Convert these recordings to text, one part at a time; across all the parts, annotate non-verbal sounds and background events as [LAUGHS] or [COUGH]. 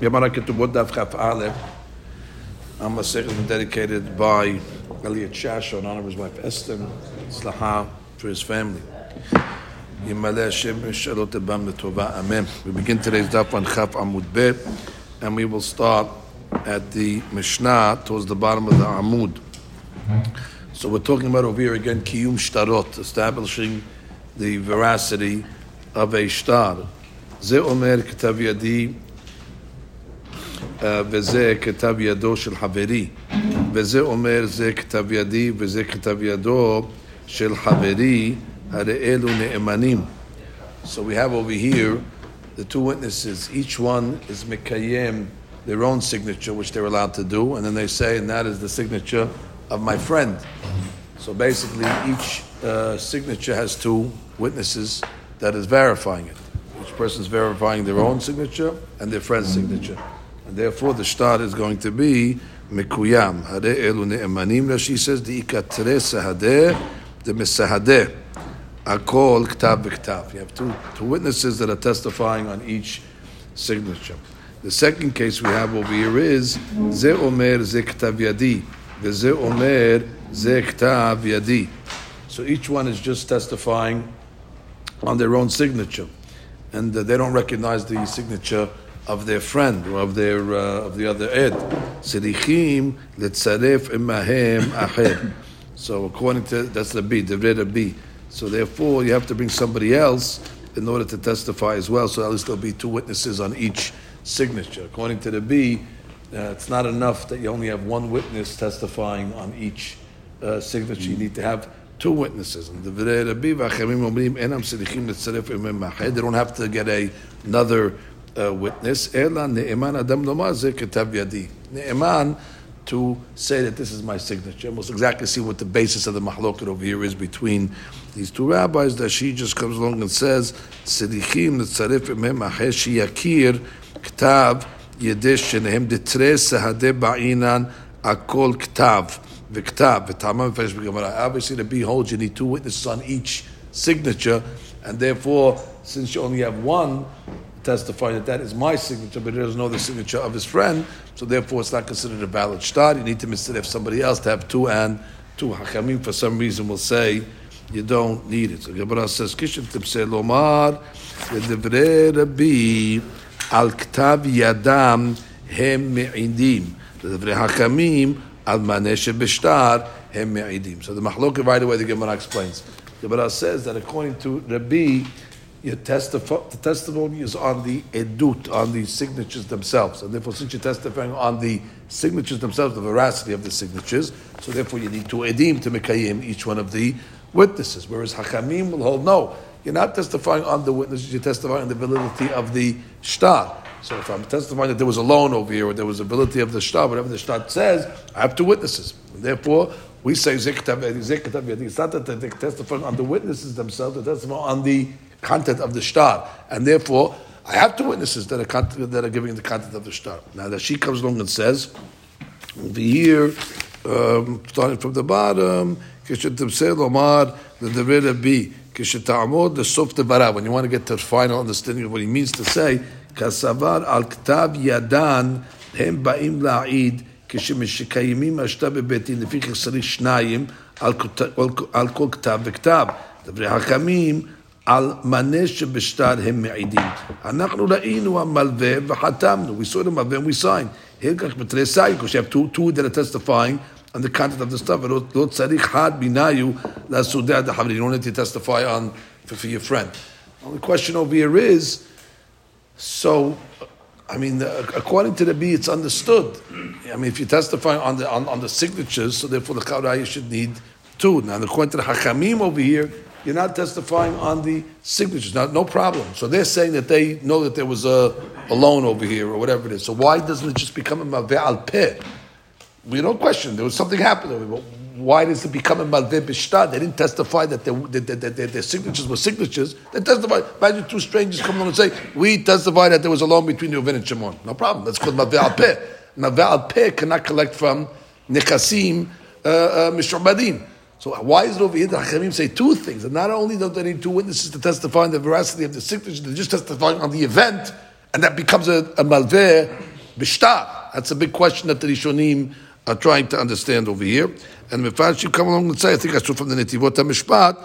Gemara Ketubot Daf Chaf Aleph. I'm a second dedicated by Elliot Shasho in honor of his wife Esther, Slaha for his family. Yimaleh Hashem Shalot Ebam Letova. Amen. We begin today's Daf on Chaf Amud Bet, and we will start at the Mishnah towards the bottom of the Amud. So we're talking about over here again Kiyum Shtarot, establishing the veracity of a shtar. זה אומר כתב ידי וזה כתב ידו של חברי, וזה אומר זה כתב ידי וזה כתב ידו של חברי, הרי אלו נאמנים. So we have over here the two witnesses, each one is מקיים their own signature, which they're allowed to do, and then they say, and that is the signature of my friend. So basically, each uh, signature has two witnesses that is verifying it. Each person is verifying their own signature and their friend's signature. And therefore, the shtar is going to be Mekuyam. Hare elu ne'emanim. Rashi says, the ikatre sahadeh, the mesahadeh. Akol ktav b'ktav. You have two, two witnesses that are testifying on each signature. The second case we have over here is Ze Omer Ze Ktav Yadi, Ze Omer Ze Ktav Yadi. So each one is just testifying on their own signature, and uh, they don't recognize the signature of their friend or of their uh, of the other ed. Sirichim imahem. So according to that's the B, the red B. So therefore, you have to bring somebody else in order to testify as well. So at least there'll be two witnesses on each signature. According to the B, uh, it's not enough that you only have one witness testifying on each uh, signature. You need to have two witnesses. And the. They don't have to get a, another uh, witness. Ela ne'eman adam lomar ze ketav yadi. Ne'eman to say that this is my signature. We'll exactly see what the basis of the mahloket over here is between these two rabbis. That she just comes along and says, "Sedichim letzaref imem mached sheyakir ktav yedesh shenehem detre sehade ba'inan akol ktav." Viktav, v'tamam v'fesh b'gemara. Obviously, the B holds you need two witnesses on each signature, and therefore, since you only have one testifying that that is my signature, but there's no other signature of his friend, so therefore it's not considered a valid shtar. You need to mitzvah somebody else to have two and two. Hakamim, for some reason, will say you don't need it. So Gemara says, Kishin timseh lomar, v'devrei rabbi, al ktav yadam hem me'idim. V'devrei hakamim, al maneshe b'shtar hem me'idim. So the mahloket right away the Gemara explains. The Gemara says that according to Rabbi, your testif- the testimony is on the edut, on the signatures themselves, and therefore, since you're testifying on the signatures themselves, the veracity of the signatures, so therefore you need to edim to mekayim each one of the witnesses. Whereas Hakamim will hold no, you're not testifying on the witnesses, you're testifying on the validity of the shtar. So if I'm testifying that there was a loan over here, or there was a validity of the shtar, whatever the shtar says, I have two witnesses. And therefore, we say ziktav yadi. It's not that they're testifying on the witnesses themselves; they're testifying on the content of the shtar, and therefore I have two witnesses that are content, that are giving the content of the shtar. Now that she comes along and says, the year um, starting from the bottom, כשתמסר לומר לדברי רבי, כשתעמוד לסוף דבריו, when you want to get to the final understanding of what he means to say, כסבר על כתב Yadan, הם באים להעיד, כשמקיימים השתה בבית דין, לפיכך צריך שניים על, על כל כתב וכתב. על מנה שבשטר הם מעידים. אנחנו ראינו המלווה וחתמנו, we saw the מלווה and we signed. הלקח בתריסאי, because you have two, two that are testifying on the content of the stuff, ולא צריך חד ביניו לסודי דחברים. You don't need to testify on for, for your friend. The question over here is, so, I mean, according to the B, it's understood. I mean, if you testify on the on, on the signatures, so therefore the Chaurah should need two. Now, according to the Hachamim over here, you're not testifying on the signatures. Now, no problem. So they're saying that they know that there was a, a loan over here or whatever it is. So why doesn't it just become a malveh al peh? We don't question. There was something happened. Why does it become a malveh b'shtad? They didn't testify that, their, that, that, that, that their signatures were signatures. They testified. Imagine two strangers come along and say, "We testify that there was a loan between Reuven and Shimon." No problem. That's called malveh al peh. Malveh al peh cannot collect from nekasim uh, uh. So why is it over here that Hachamim say two things, and not only do they need two witnesses to testify on the veracity of the signature, they're just testifying on the event, and that becomes a, a malveh b'shtar. That's a big question that the Rishonim are trying to understand over here. And if I should come along and say, I think I saw from the Netivot HaMishpat,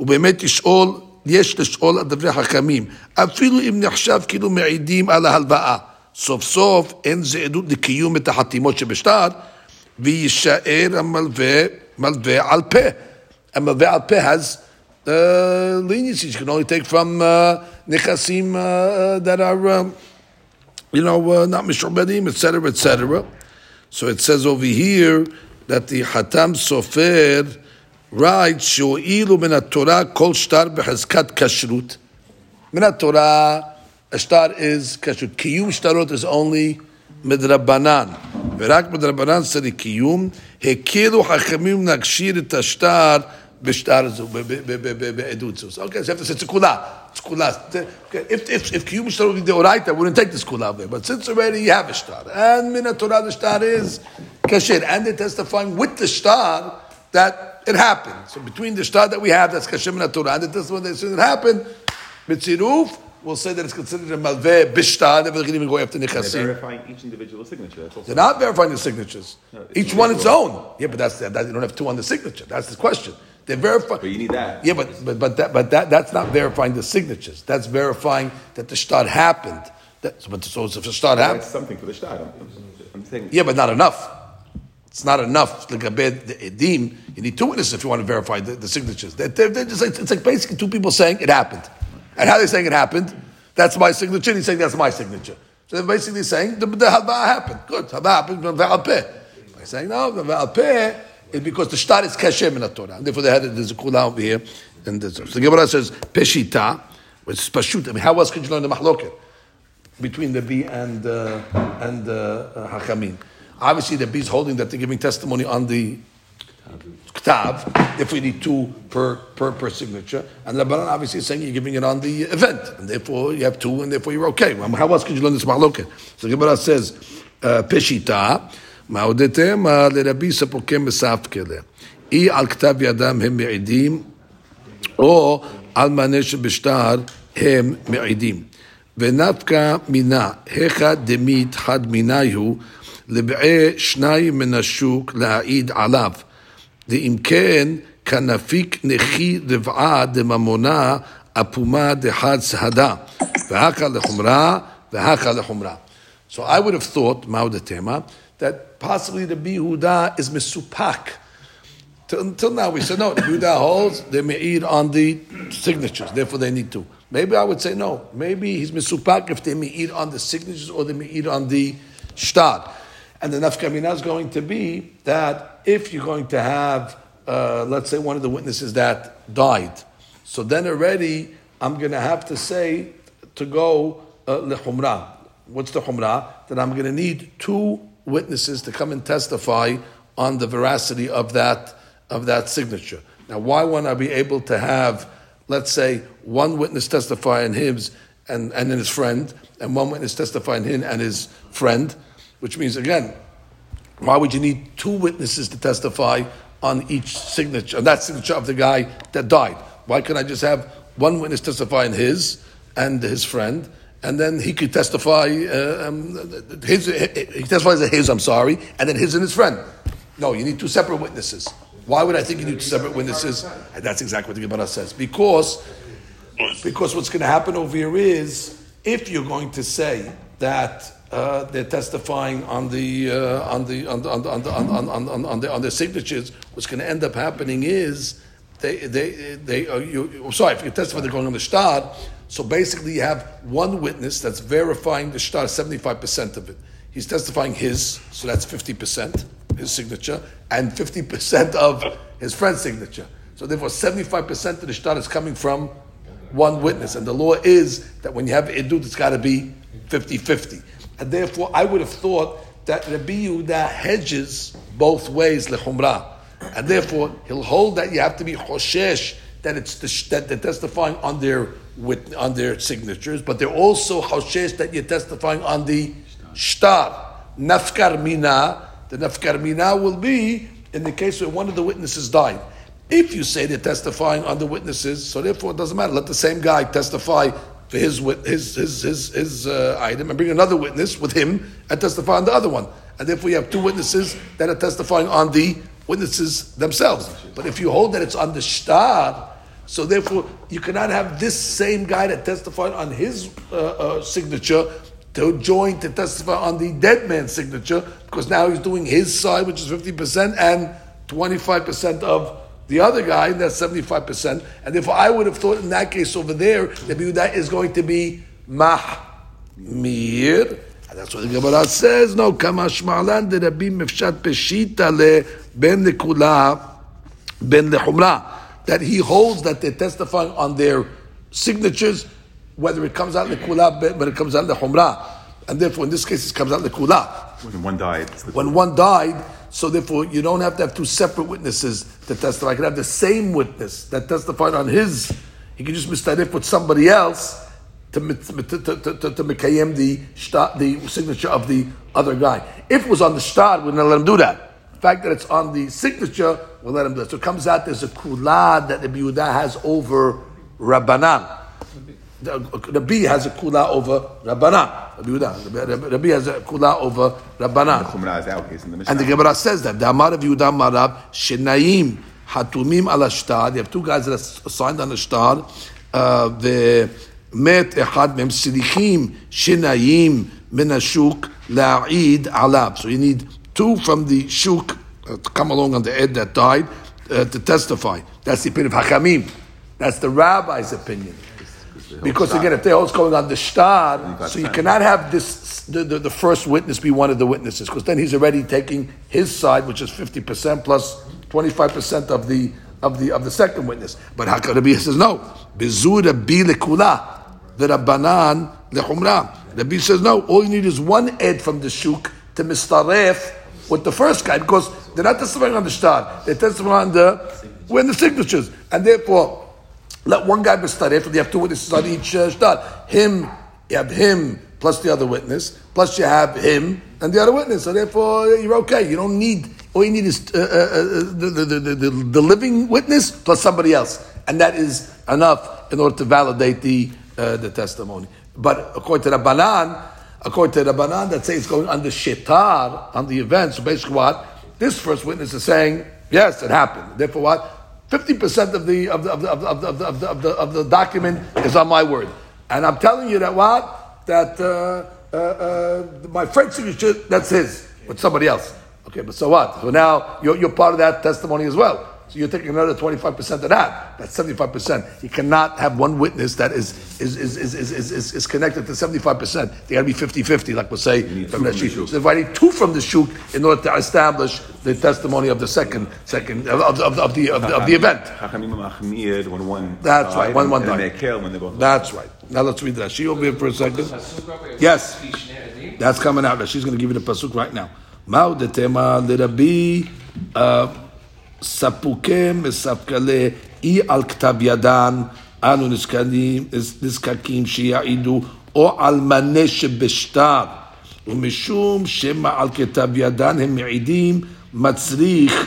ובאמת לשאול, יש לשאול על דברי חכמים, אפילו אם נחשב כאילו מעידים על ההלוואה. סוף סוף אין זה עדות לקיום את החתימות שבשטר, ויישאר המלווה malveh al peh. Um, and malveh al peh has uh, leniency. You can only take from uh, uh, uh, that are, um, you know, uh, not mishrobedim, etc., etc. So it says over here that the hatam sofer writes she'ilu min Torah kol shtar behezkat kashrut. Min Torah, a shtar is kashrut. Kiyum shtarot is only מדרבנן, ורק מדרבנן צריך קיום, הכירו חכמים להכשיר את השטר בשטר זו, בעדות זו. אוקיי, אז זה סקולה, סקולה. If קיום שטר would be דאורייתא, we wouldn't take the school out there. But since already you have a shtar, and מן התורה the shtar is Kashir, and they're testifying with the shtar that it happened. So between the shtar that we have, that's כשר מן התורה, and the testimony that it happened, בצירוף, we'll say that it's considered a malveh bishta, never can even go after They're nichasim. verifying each individual signature. That's They're not verifying the signatures. No, Each one its own. Yeah, but that's that, you don't have two on the signature. That's the question. They're verifying. But you need that. Yeah, but but but that but that that's not verifying the signatures. That's verifying that the shtar happened. That, but so if the That's happened, something for the shtar. I'm, I'm saying. yeah, but not enough. It's not enough. Like a bad edim, you need two witnesses if you want to verify the, the signatures. They're, they're, they're just like, it's like basically two people saying it happened. And how are they saying it happened? That's my signature. and He's saying that's my signature. So they're basically saying the, the haba happened. Good, haba happened. The ve'al peh. By saying no, the ve'al peh is because the shtar is kashem in the Torah. Therefore they had there's a kula over here. And this. So the Gemara says peshita, which is pashut. I mean, how else could you learn the mahloket between the bee and uh, and uh, uh, Hachamim? Obviously, the bee is holding that they're giving testimony on the Ktav, if we need two per, per, per signature. And Rabbanan obviously is saying you're giving it on the event. And therefore you have two and therefore you're okay. Well, How else could you learn this mahloket? So Gemara says, uh, Peshita, לרבי ספוקי מסף כלה. אי על כתב ידם הם מעידים, או על מענה שבשטר הם מעידים. ונפקא מינה, היכא דמית חד מיני הוא, לבעי שניים מן השוק להעיד עליו. The imken kanafik nechi rev'a demamona apuma dehad. V'haka lechumra, v'haka lechumra. So I would have thought, Maudatema, that possibly the Bihuda is Mesupak. Until now, we said no, the holds, they may eat on the signatures, therefore they need to. Maybe I would say no. Maybe he's misupak if they may eat on the signatures or they may eat on the shtad. And the nafkamina is going to be that if you're going to have, uh, let's say, one of the witnesses that died, so then already I'm going to have to say to go uh, lechumrah. What's the chumrah? That I'm going to need two witnesses to come and testify on the veracity of that of that signature. Now, why won't I be able to have, let's say, one witness testify on his and, and in his friend, and one witness testify on him and his friend, which means again, why would you need two witnesses to testify on each signature, on that signature of the guy that died? Why can't I just have one witness testify on his and his friend, and then he could testify, uh, um, his, he testifies as his, I'm sorry, and then his and his friend. No, you need two separate witnesses. Why would I think you need two separate witnesses? And that's exactly what the Gemara says. Because, because what's going to happen over here is, if you're going to say that uh, they're testifying on the uh, on the on the on the on the on, the, on signatures, what's going to end up happening is they they they uh, you, sorry if you testify they're going on the shtar. So basically, you have one witness that's verifying the shtar, seventy five percent of it. He's testifying his, so that's fifty percent his signature, and fifty percent of his friend's signature. So therefore, seventy five percent of the shtar is coming from one witness. And the law is that when you have idut, it's got to be 50-50. And therefore, I would have thought that Rabbi Yehuda hedges both ways lechumrah. And therefore, he'll hold that you have to be choshesh, that it's the, that they're testifying on their wit, on their signatures, but they're also choshesh that you're testifying on the shtar. Nafkar mina, the nafkar mina will be in the case where one of the witnesses died. If you say they're testifying on the witnesses, so therefore it doesn't matter. Let the same guy testify for his his his his, his uh, item and bring another witness with him and testify on the other one. And therefore, you have two witnesses that are testifying on the witnesses themselves. But if you hold that it's on the shtar, so therefore you cannot have this same guy that testified on his uh, uh, signature to join to testify on the dead man's signature because now he's doing his side, which is fifty percent, and twenty five percent of the other guy, that's seventy five percent. And therefore, I would have thought in that case over there that is going to be mahmir. And that's what the Gemara says. No, kamash ma'alan de rabbi mefshat peshita le ben lekula ben lechumra. That he holds that they're testifying on their signatures, whether it comes out lekula, but it comes out lechumra. And therefore, in this case, it comes out lekula. When one died. When one died, so therefore you don't have to have two separate witnesses to testify. I can have the same witness that testified on his. He can just mistarif with somebody else to to to to, to, to the shtar, the signature of the other guy. If it was on the shtar, we're not let him do that. The fact that it's on the signature, we'll let him do it. So it comes out there's a kula that the Yehuda has over Rabbanan. The, the B has a kula over Rabbanan. Rabbi Yehuda. Rabbi has a kula over Rabbanan. Chumrah is our case in. And the Gemara says that the Amar of Yehuda Marab Shenayim Hatumim al Ashtar. You have two guys that are signed on the shtar. Uh, the Met Echad Shenayim Min Ashuk La'id Alab. So you need two from the shuk uh, to come along on the ed that died uh, to testify. That's the opinion of Hakamim. That's the rabbi's opinion. Because again, if they're always going on the shtar, so you cannot have this the, the, the first witness be one of the witnesses, because then he's already taking his side, which is fifty percent plus twenty five percent of the of the of the second witness. But Hakarabi says no. Bizura bi lekula, the rabbanan lechumra. The B says no. All you need is one ed from the shuk to mistaref with the first guy, because they're not testifying on the shtar; they're testifying on the when the signatures, and therefore. Let one guy be studied. You have two witnesses on each uh, shtar. Him, you have him plus the other witness, plus you have him and the other witness. So therefore, you're okay. You don't need. All you need is uh, uh, uh, the, the, the, the, the living witness plus somebody else, and that is enough in order to validate the uh, the testimony. But according to Rabbanan, according to Rabbanan, that says it's going on the shetar on the event. So basically, what this first witness is saying, yes, it happened. Therefore, what Fifty percent of the of the of the of the, of the, of the, document is on my word, and I'm telling you that what that uh, uh, uh, my friend's signature that's his with somebody else. Okay, but so what? So now you're, you're part of that testimony as well. So you're taking another 25% of that. That's 75%. You cannot have one witness that is is, is, is, is, is, is connected to 75%. They got to be 50-50, like we'll say from that sheet. So if I need two from the shuk in order to establish the testimony of the second second of, of, of, of the, of, the, of the event. Chachamim are machmir when one That's right, died, when one and died. Mekel when they both That's right. Now let's read Rashi over here for a second. Yes. That's coming out. She's going to give you the pasuk right now. Mao de tema de Rabbi uh, ספוקי מספקלי אי על כתב ידן, אנו נזקקים, נזקקים שיעידו או על מנה שבשטר, ומשום שמא על כתב ידן הם מעידים, מצריך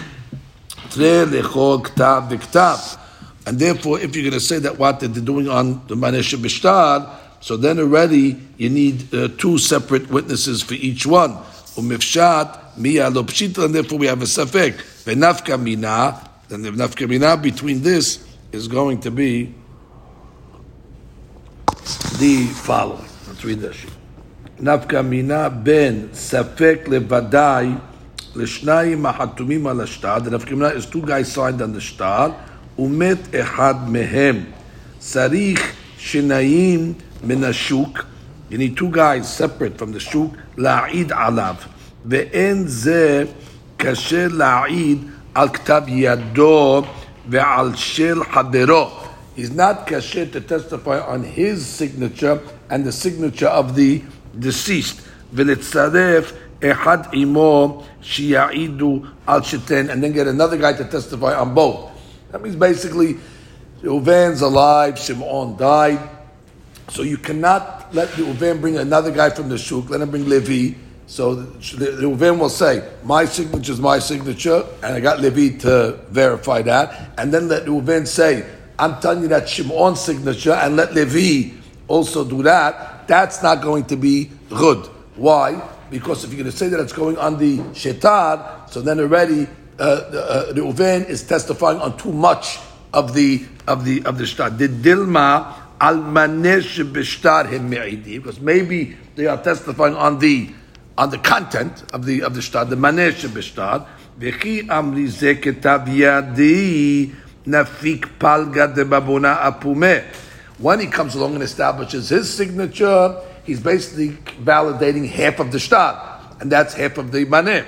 תראה לכל כתב וכתב. And therefore, if you're going to say that what they're doing on the Manesh Bishtar, so then already you need uh, two separate witnesses for each one. Umifshat, miya lo pshita, and therefore we have a safek. Venafka mina, then the nafka mina between this is going to be the following. Let's read that sheet. נפקא מינה בין ספק לוודאי לשניים החתומים על השטר, the נפקא מינה is two guys signed on the שטר, ומת אחד מהם. צריך שניים מן השוק, you need two guys separate from the שוק, להעיד עליו. ואין זה קשה להעיד על כתב ידו ועל של חברו. He's not kasher to testify on his signature and the signature of the deceased. ולצרף אחד עמו שיעידו על שתן, and then get another guy to testify on both. That means basically, Reuven's alive, Shimon died, so you cannot let Reuven bring another guy from the shuk, let him bring Levi. so the, the will say, my signature is my signature, and I got Levi to verify that, and then let Reuven say, I'm telling you that Shimon's signature, and let Levi also do that, that's not going to be good. Why? Because if you're going to say that it's going on the shetar, so then already uh, uh, is testifying on too much of the of the of the shtar. The dilma al manesh b'shtar him because maybe they are testifying on the on the content of the of the shtar, the manesh b'shtar. V'chi amri ze ketav yadi nafik palga de babuna apumeh. When he comes along and establishes his signature, he's basically validating half of the shtar, and that's half of the maneh.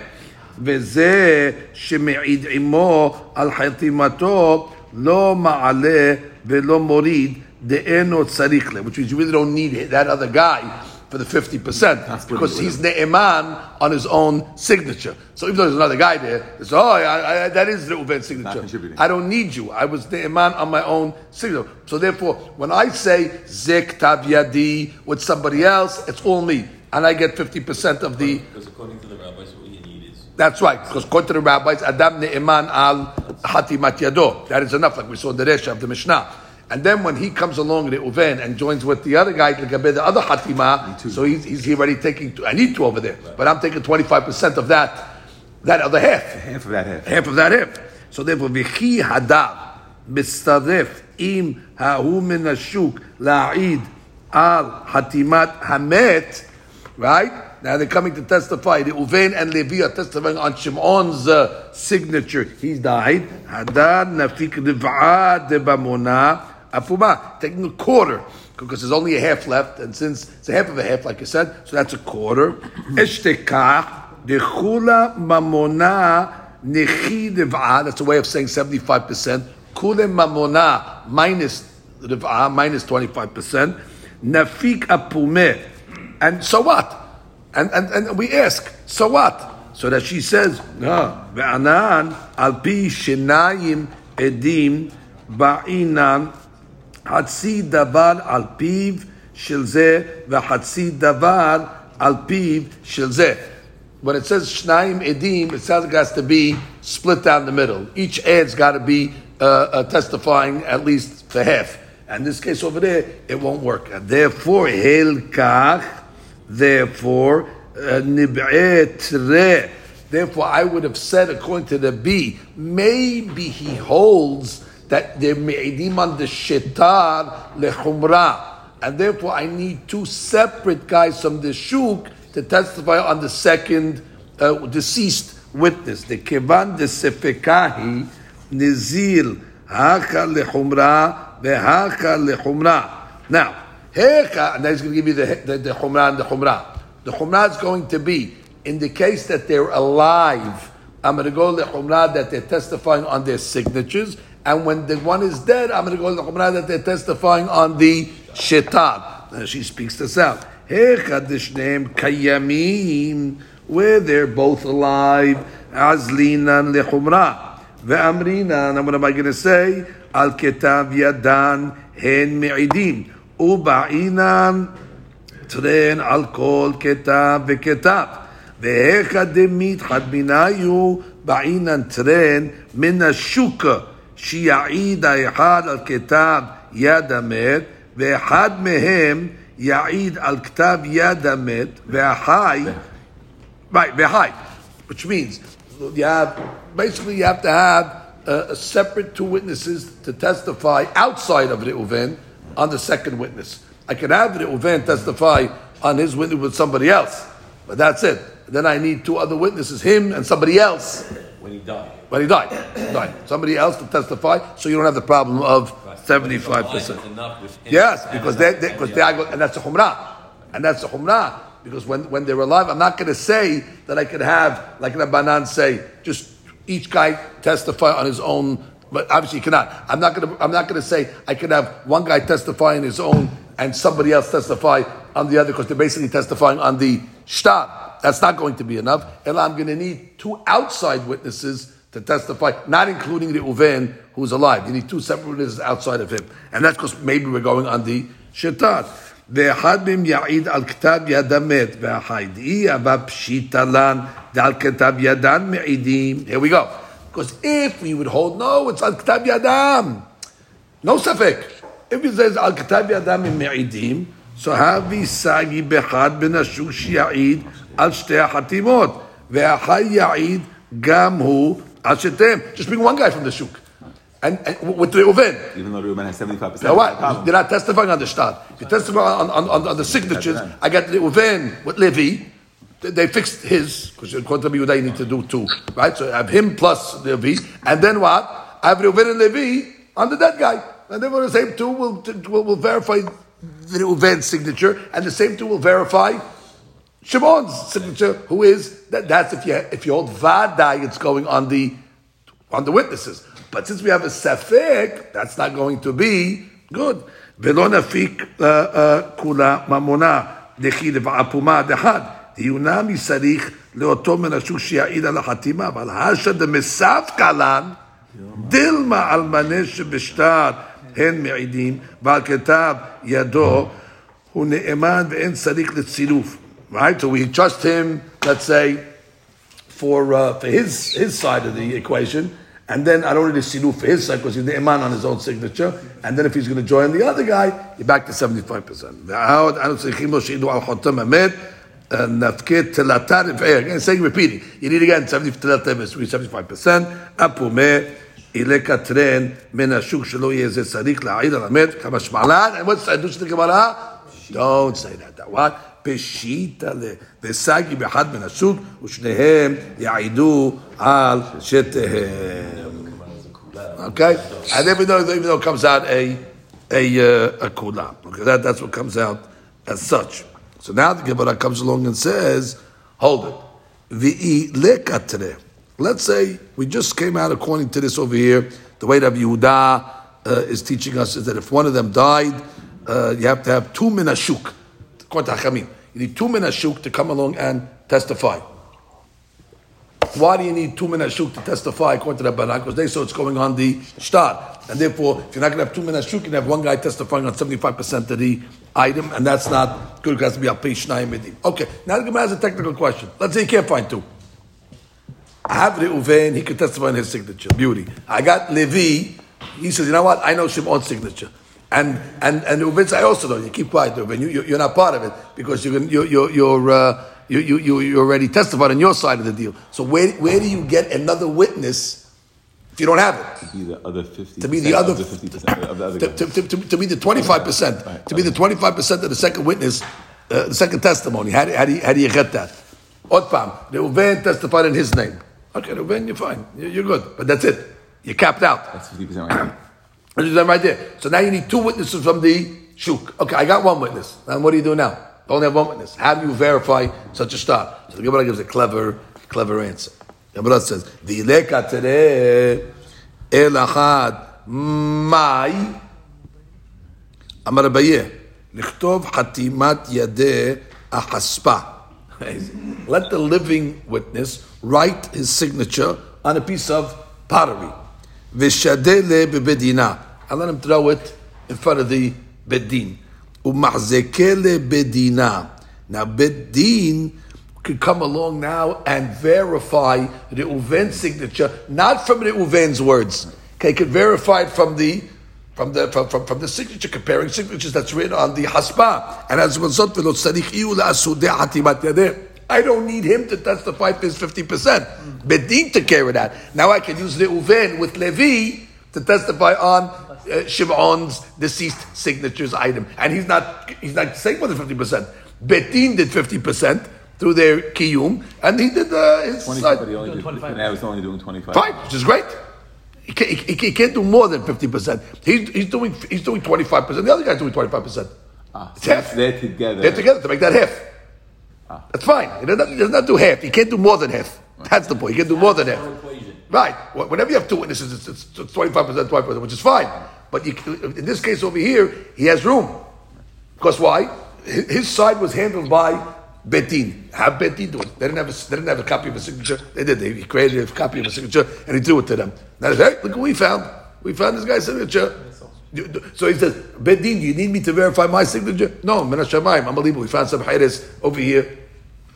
וזה שמעיד עמו על חתימתו לא מעלה ולא מוריד דאינו צריך לה, which means you really don't need that other guy for the 50% because he's ne'eman on his own signature. So even though there's another guy there, it's, oh, I, I, that is the Reuven signature. I don't need you. I was ne'eman on my own signature. So therefore, when I say zik tav yadi with somebody else, it's all me. And I get 50% of the... Because according to the rabbis, what you need is... That's right, because according to the rabbis, Adam ne'eman al hatimat yado. That is enough, like we saw in the Resha of the Mishnah. And then when he comes along, Reuven, and joins with the other guy, the other Hatima, so he's, he's already taking, two, I need two over there, but I'm taking 25% of that, that other half. Half of that half. Half of that half. So therefore, Vichi Hadav, מצטרף עם ההוא מן השוק להעיד על חתימת המת, right? Now they're coming to testify. The Uven and Levi are testifying on Shimon's uh, signature. He died. Hadad nafik riv'ah de bamona apuma, taking a quarter because there's only a half left, and since it's a half of a half, like I said, so that's a quarter. Mm-hmm. Eshtekach dechula mamona nechi. That's a way of saying seventy-five percent. Kule mamona minus minus twenty-five percent. Nafik apumeh. And so what? And, and, and we ask, so what? So that she says, Ve'anan al pi shenayim edim ba'inan al piv shel zeh ve'hatsi davar al piv shel zeh. When it says shnayim edim, it sounds like it has to be split down the middle. Each ad's got to be uh, uh, testifying at least for half. And this case over there, it won't work. And therefore, hilkach Therefore, uh, Therefore, I would have said, according to the B, maybe he holds that they're me'idim on the shetar lechumra. And therefore, I need two separate guys from the shuk to testify on the second uh, deceased witness. The kevan de sefekahi nizil haka lechumra vehaka lechumra. Now, heka, and he's going to give you the, the, the chumra and the chumra. The chumrah is going to be in the case that they're alive. I'm going to go the chumrah that they're testifying on their signatures, and when the one is dead, I'm going to go the chumrah that they're testifying on the shetab. Now she speaks this out. name kayamim, where they're both alive. Azlinan lechumrah. Ve'amrinan, and what am I going to say? Al ketav yadan hen me'idim. Uba'inam טרן על כל כתב וכתב. והיכא דמיתחד מניו בעינן טרן מן השוקה, שיעיד האחד על כתב יד המת, ואחד מהם יעיד על כתב יד המת, והחי, right, והחי, which means you have, basically you have to have a, a separate two witnesses to testify outside of Reuven on the second witness. I can have Reuven testify on his witness with somebody else, but that's it. Then I need two other witnesses, him and somebody else. When he died. When he died, [CLEARS THROAT] died. Somebody else to testify, so you don't have the problem of seventy-five percent. Yes, because they, they, because they, and that's a humrah, and that's a humrah. Because when, when they're alive, I'm not going to say that I could have, like Rabbanan say, just each guy testify on his own. But obviously, you cannot. I'm not going to. I'm not going to say I could have one guy testify on his own and somebody else testify on the other because they're basically testifying on the shtar That's not going to be enough. And I'm going to need two outside witnesses to testify, not including the Uven who's alive. You need two separate witnesses outside of him. And that's because maybe we're going on the shtar. ואחד מהם יעיד על כתב יד המת, והחיידאי הבא פשיטה לן, ועל כתב ידן מעידים. Here we go. Because if we would hold, no, it's על כתב ידם. No ספק. If he says al kitav yadam im me'idim, so havi sagi bechad ben ashuk shi'id al shtei hatimot ve'achai ya'id gam hu al shetem. Just bring one guy from the shuk. And, and with Reuven. Even though Reuben has 75%. Now what? They're not testifying on the shtar. If you testify on, on, on, on the signatures, I got Reuven with Levi. They- They fixed his, because according to Yehuda, you need to do two. Right? So I have him plus Levi. And then what? I have Reuven and Levi on the dead guy. And then the same two will, will, will verify the Reuven's signature, and the same two will verify Shimon's signature, who is, that, that's if you, if you hold Vadai, it's going on the on the witnesses. But since we have a safek, that's not going to be good. ולא נפיק uh, uh, כולה ממונה דחי לבעפומה דחד. דיונה מסריך לאותו מן השוק שיעיד על החתימה, אבל השא דמספקא לן, דילמה על מנה שבשטר הן מעידים, ועל כתב ידו הוא נאמן ואין צריך לצילוף. Right? So we trust him, let's say, for uh, for his his side of the equation, and then I don't need a silu for his side because he's the iman on his own signature, and then if he's going to join the other guy, you're back to seventy five percent. Again, saying repeating. You need again seventy seventy five percent. Apume ilekatren min השוק שלא יהיה זה צריך להעיד על המת כמשמע לן. And what's the של הגמרא? Don't say that. That what? פשיטא ל... וסגי באחד מן השוק, ושניהם יעידו על שתיהם. Okay? And even though, even though it comes out a, a, uh, a kula. Okay, that, that's what comes out as such. So now the Gemara comes along and says, hold it. Vi'i lekatre. Let's say we just came out according to this over here. The way that Yehuda uh, is teaching us is that if one of them died, uh, you have to have two minashuk. According to Hachamim. You need two minashuk to come along and testify. Why do you need two minashuk to testify according to the Barak? Because they saw it's going on the shtar. And therefore, if you're not going to have two minashuk, you can have one guy testifying on 75% of the item, and that's not good. It has to be a. Okay, now the Gemara has a technical question. Let's say you can't find two. I have Reuven, he can testify on his signature. Beauty. I got Levi, he says, you know what? I know Shimon's signature. And and and Reuven says, I also know. You keep quiet, Reuven. You, you, you're not part of it because you're you're you're, you're uh, you, you, you, you already testified on your side of the deal. So where, where do you get another witness if you don't have it? To be the other 50 To be the other, of the 50% of the other to, be the 25%, to be the 25% of the second witness, uh, the second testimony. How, do- how, do you, how do you get that? Otpam, Reuven testified in his name. Okay, Ruben, you're fine. You're good. But that's it. You're capped out. That's 50% right there. [CLEARS THROAT] right there. So now you need two witnesses from the shuk. Okay, I got one witness. Then what do you do now? Only have one witness. How do you verify such a shtar? So the Gemara gives a clever, clever answer. The Gemara says, "Vileka tere elachad mai amar baye lichtov hatimat yade achaspa. Let the living witness write his signature on a piece of pottery. Vishadele bebedina. I let him throw it in front of the bedin. Umahzekele bedina. Now bedin could come along now and verify the Uven's signature, not from the Uven's words. Okay, could verify it from the from the from, from, from the signature, comparing signatures that's written on the haspa. And as a result, "V'lo tzarich iyu la'asudeh hatimat yadeh." I don't need him to testify for his 50%. Bedin took care of that. Now I can use Reuven with Levi to testify on uh, Shimon's deceased signatures item. And he's not he's not saying more than 50%. Bedin did 50% through their kiyum, and he did uh, his 25, side. but he only did, now he's only doing 25. Fine, which is great. He can't, he, he can't do more than 50%. He's, he's doing he's doing 25%. The other guy's doing 25%. Ah, It's so half. They're together. They're together to make that half. That's fine. He does, not, he does not do half. He can't do more than half. That's the point. He can do more than half. Right. Whenever you have two witnesses, it's, it's, it's 25%, 25%, which is fine. But you, in this case over here, he has room. Because why? His side was handled by Betin. Have Betin do it. They didn't have a, they didn't have a copy of a signature. They did. He created a copy of a signature and he threw it to them. Now, hey, look what we found. We found this guy's signature. So he says, Bedin, do you need me to verify my signature? No, Min Hashemayim, unbelievable. We found some Hayres over here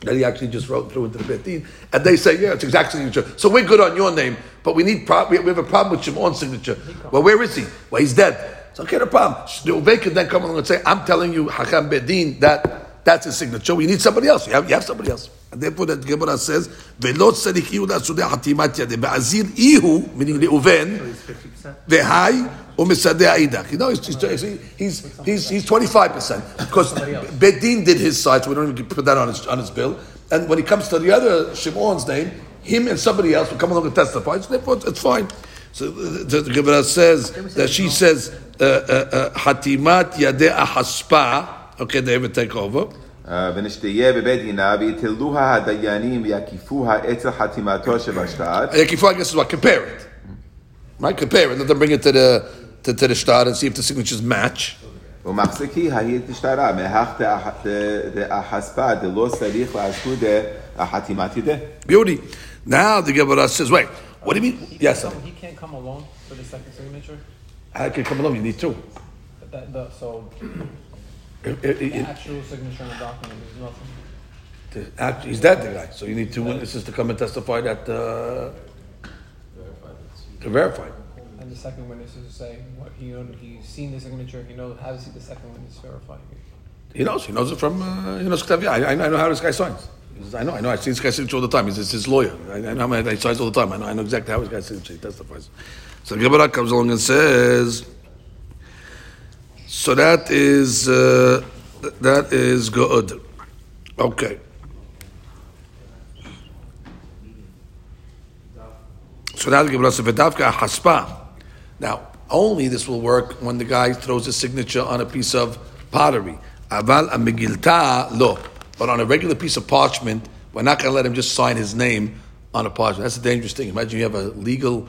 that he actually just wrote through into the Betin. And they say, yeah, it's exactly signature. So we're good on your name, but we need pro- we have a problem with Shimon's signature. Well, where is he? Well, he's dead. So okay, no problem. Reuven could then come along and say, I'm telling you, Hakam Bedin, that that's his signature. We need somebody else. You have, you have somebody else. And therefore the Gemara says, Velo tzarich ihu la'asudeh hatimat yadeh. Be'azir ihu, meaning Reuven, Vehai umisadeh aidach. You know, he's, he's, he's, he's, he's 25%. Because Bedin did his side, so we don't even put that on his, on his bill. And when it comes to the other Shimon's name, him and somebody else will come along and testify. So therefore, it's fine. So the, the Gemara says that she says, uh, uh, uh, Hatimat yadeh ahaspa. Okay, they ever take over. ונשתהיה בבית דינה ויתלוה הדיינים ויקיפוה אצל חתימתו שבשטר. Yakifu, I guess, is what? Compare it. Right? Compare it. Let them bring it to the, to, to the star and see if the signatures match. ומחזיקי ההיא תשתרה, מהך דאחספה דלא צריך לעשו דחתימת ידה. Beauty. Now the Gemara says, wait, what do you mean? Yes, sir. He can't come alone for the second signature. How can you come along? You need two. But That, the, so It- the it- actual signature on the document is nothing. the act- he's dead, the guy. So you need two witnesses to come and testify that, uh, to verify. And the second witness is saying what he owned, he's seen the signature. He knows how to see the second witness verify. It he knows. He knows it from, uh, he knows Ktav I, I know how this guy signs. Says, I know, I know. I see this guy signature all the time. He's, he's his lawyer. I, I know how he signs all the time. I know, I know exactly how this guy signature. He testifies. So Gemara comes along and says, so that is, uh, that is good. Okay. So now the Gemara says, "V'davka haspa." Now, only this will work when the guy throws his signature on a piece of pottery. Aval amigilta lo. But on a regular piece of parchment, we're not going to let him just sign his name on a parchment. That's a dangerous thing. Imagine you have a legal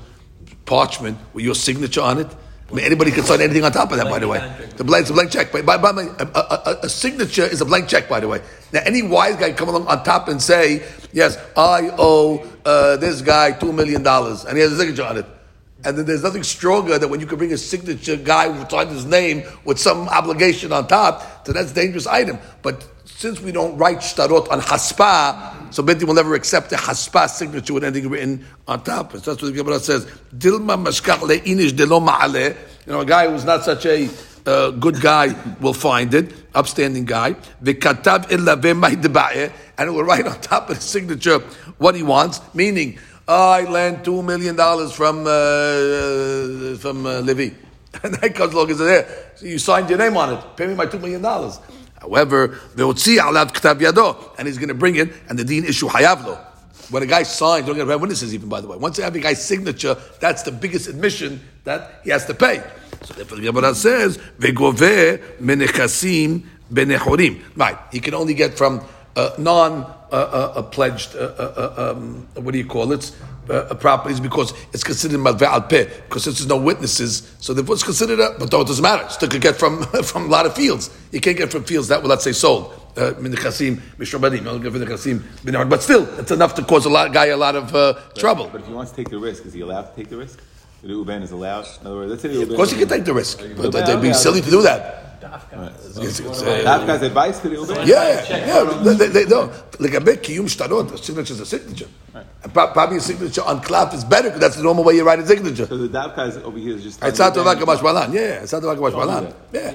parchment with your signature on it. I mean, anybody can sign anything on top of that, by the way. The blank, it's a blank check. By, by, by, a, a, a, signature is a blank check, by the way. Now, any wise guy come along on top and say, "Yes, I owe uh, this guy two million dollars," and he has a signature on it. And then there's nothing stronger than when you can bring a signature guy who signed his name with some obligation on top. So that's a dangerous item. But since we don't write shtarot on haspa, so Benti will never accept a haspa signature with anything written on top. So that's what the Gemara says. Dilma mashkach le'inish delo ma'aleh. You know, a guy who's not such a uh, good guy [LAUGHS] will find it, upstanding guy. V'katav ve'mahdiba'eh. And it will write on top of the signature what he wants, meaning, I lent two million dollars from uh, from uh, Levi, [LAUGHS] and that comes along and says, "There, so you signed your name on it. Pay me my two million dollars." However, ve'otzi alav k'tav yado, and he's going to bring it, and the dean issue hayavlo. When a guy signs, don't get have witnesses even, by the way. Once you have a guy's signature, that's the biggest admission that he has to pay. So therefore, the Gemara says, "Vegoveh menechasim benechorim." Right, he can only get from uh, non uh, uh, uh, pledged. Uh, uh, um, what do you call it? Properties because it's considered malve al peh because since there's no witnesses, so therefore it's considered a. But though it doesn't matter, still could get from [LAUGHS] from a lot of fields. You can't get from fields that were let's say sold. Uh, min chasim mishrabadim, you don't get the chasim min- but still it's enough to cause a lot, guy a lot of uh, trouble. But if he wants to take the risk, is he allowed to take the risk? The Reuben is allowed. In other words, let's say the Of course, you can take the risk, but they'd be silly to do that. Uh, That guy's advice to the Reuben. Yeah, yeah. They, they, they don't. Like a big kiyum shtarot, a signature is a signature. And pro- probably a signature on cloth is better because that's the normal way you write a signature. So the guy's over here is just. It's not Tovak Mashmalan. Yeah, it's not Tovak Mashmalan. Yeah.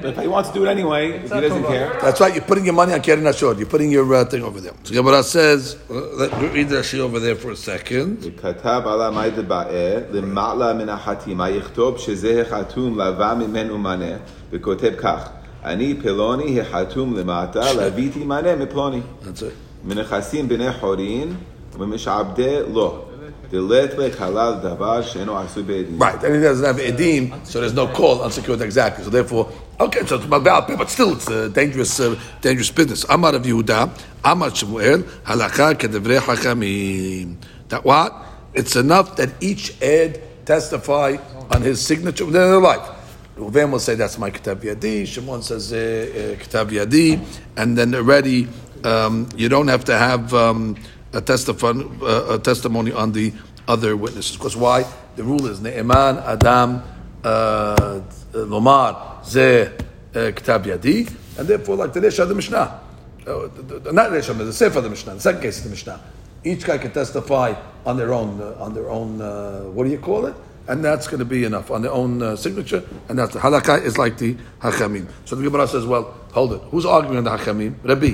But if he wants to do it anyway, if he doesn't care. That's right. You're putting your money on Keren Ashod. You're putting your uh, thing over there. So Gemara says, uh, let me read that over there for a second. כתב על המאי דבעי למעלה מן החתימה יכתוב שזה החתום לבא ממנו מנה וכותב כך אני פלוני החתום למטה להביתי מנה מפלוני That's it. מנכסים בני חורין ומשעבדי לו Right, and he doesn't have edim, so there's no call unsecured exactly. So therefore, okay, so it's about but still it's a dangerous, uh, dangerous business. Amar of Yehuda, Amar Shmuel, halakha kedevrei hakamim. That what? It's enough that each ed testify on his signature within their life. Ruven will say that's my ketav yadi. Shimon says uh, uh, ketav yadi, and then already um, you don't have to have. Um, a, testify, uh, a testimony on the other witnesses. Because why? The rule is Ne'eman Adam uh, Lomar Ze uh, Ketav Yadi, and therefore like the Resh of the Mishnah. Uh, not Resh, but the Sefer of the Mishnah. The second case is the Mishnah. Each guy can testify on their own, uh, on their own. Uh, what do you call it? and that's going to be enough on their own uh, signature, and that's the halakha is like the hachamim. So the Gemara says, well, hold it. Who's arguing on the hachamim? Rabbi.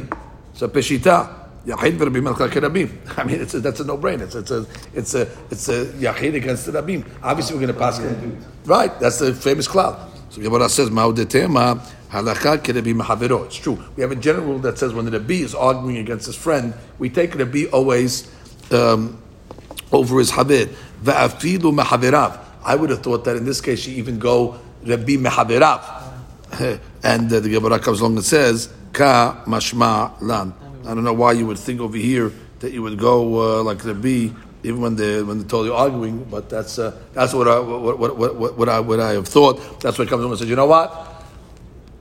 So peshita. Yachid v'Rabbi Melcha Rabim. I mean, it's a, that's a no-brainer. It's, it's a it's a it's a Yachid against the Rabim. Obviously, we're going to pass it. Right, that's the famous cloud. So Gemara says, "Ma'udetema halakha kerebi mahavero." It's true. We have a general rule that says when the Rabbi is arguing against his friend, we take the Rabbi always um, over his habir. Va'afilu mahaverav. I would have thought that in this case, you even go Rabbi mahaverav. [LAUGHS] and uh, the Gemara comes along and says, "Ka mashma lan." I don't know why you would think over here that you would go uh, like Rabbi even when they when they're totally arguing. But that's uh, that's what I what, what, what, what I what I have thought. That's what comes along and says, you know what?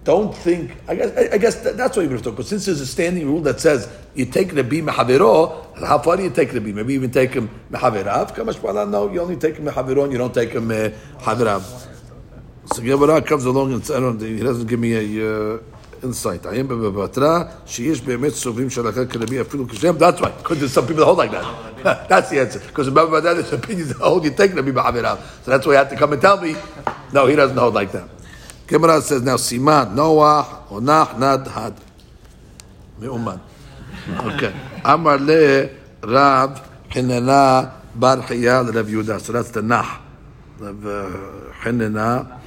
Don't think. I guess I, I guess that, that's what you would have thought. But since there's a standing rule that says you take Rabbi mehaviro, how far do you take Rabbi? Maybe even take him mehavirav. Kamash no, you only take him mehaviro, and you don't take him mehavirav. So Gemara comes along and I don't. He doesn't give me a. Uh, insight. I am bebatra sheish beemet sovim shalakha k'rabi afilu kishem. That's right. Because there's some people that hold like that. [LAUGHS] That's the answer. Because remember that there's opinions that hold you take Rabbi Ba'aviram. So that's why you have to come and tell me. No, he doesn't hold like that. Gemara says now Siman Noah Onach Nad Had Meuman. Okay. Amar le Rav Hinana Bar Hiyal Rav Yudah. So that's the Nah. Rav uh, Hinana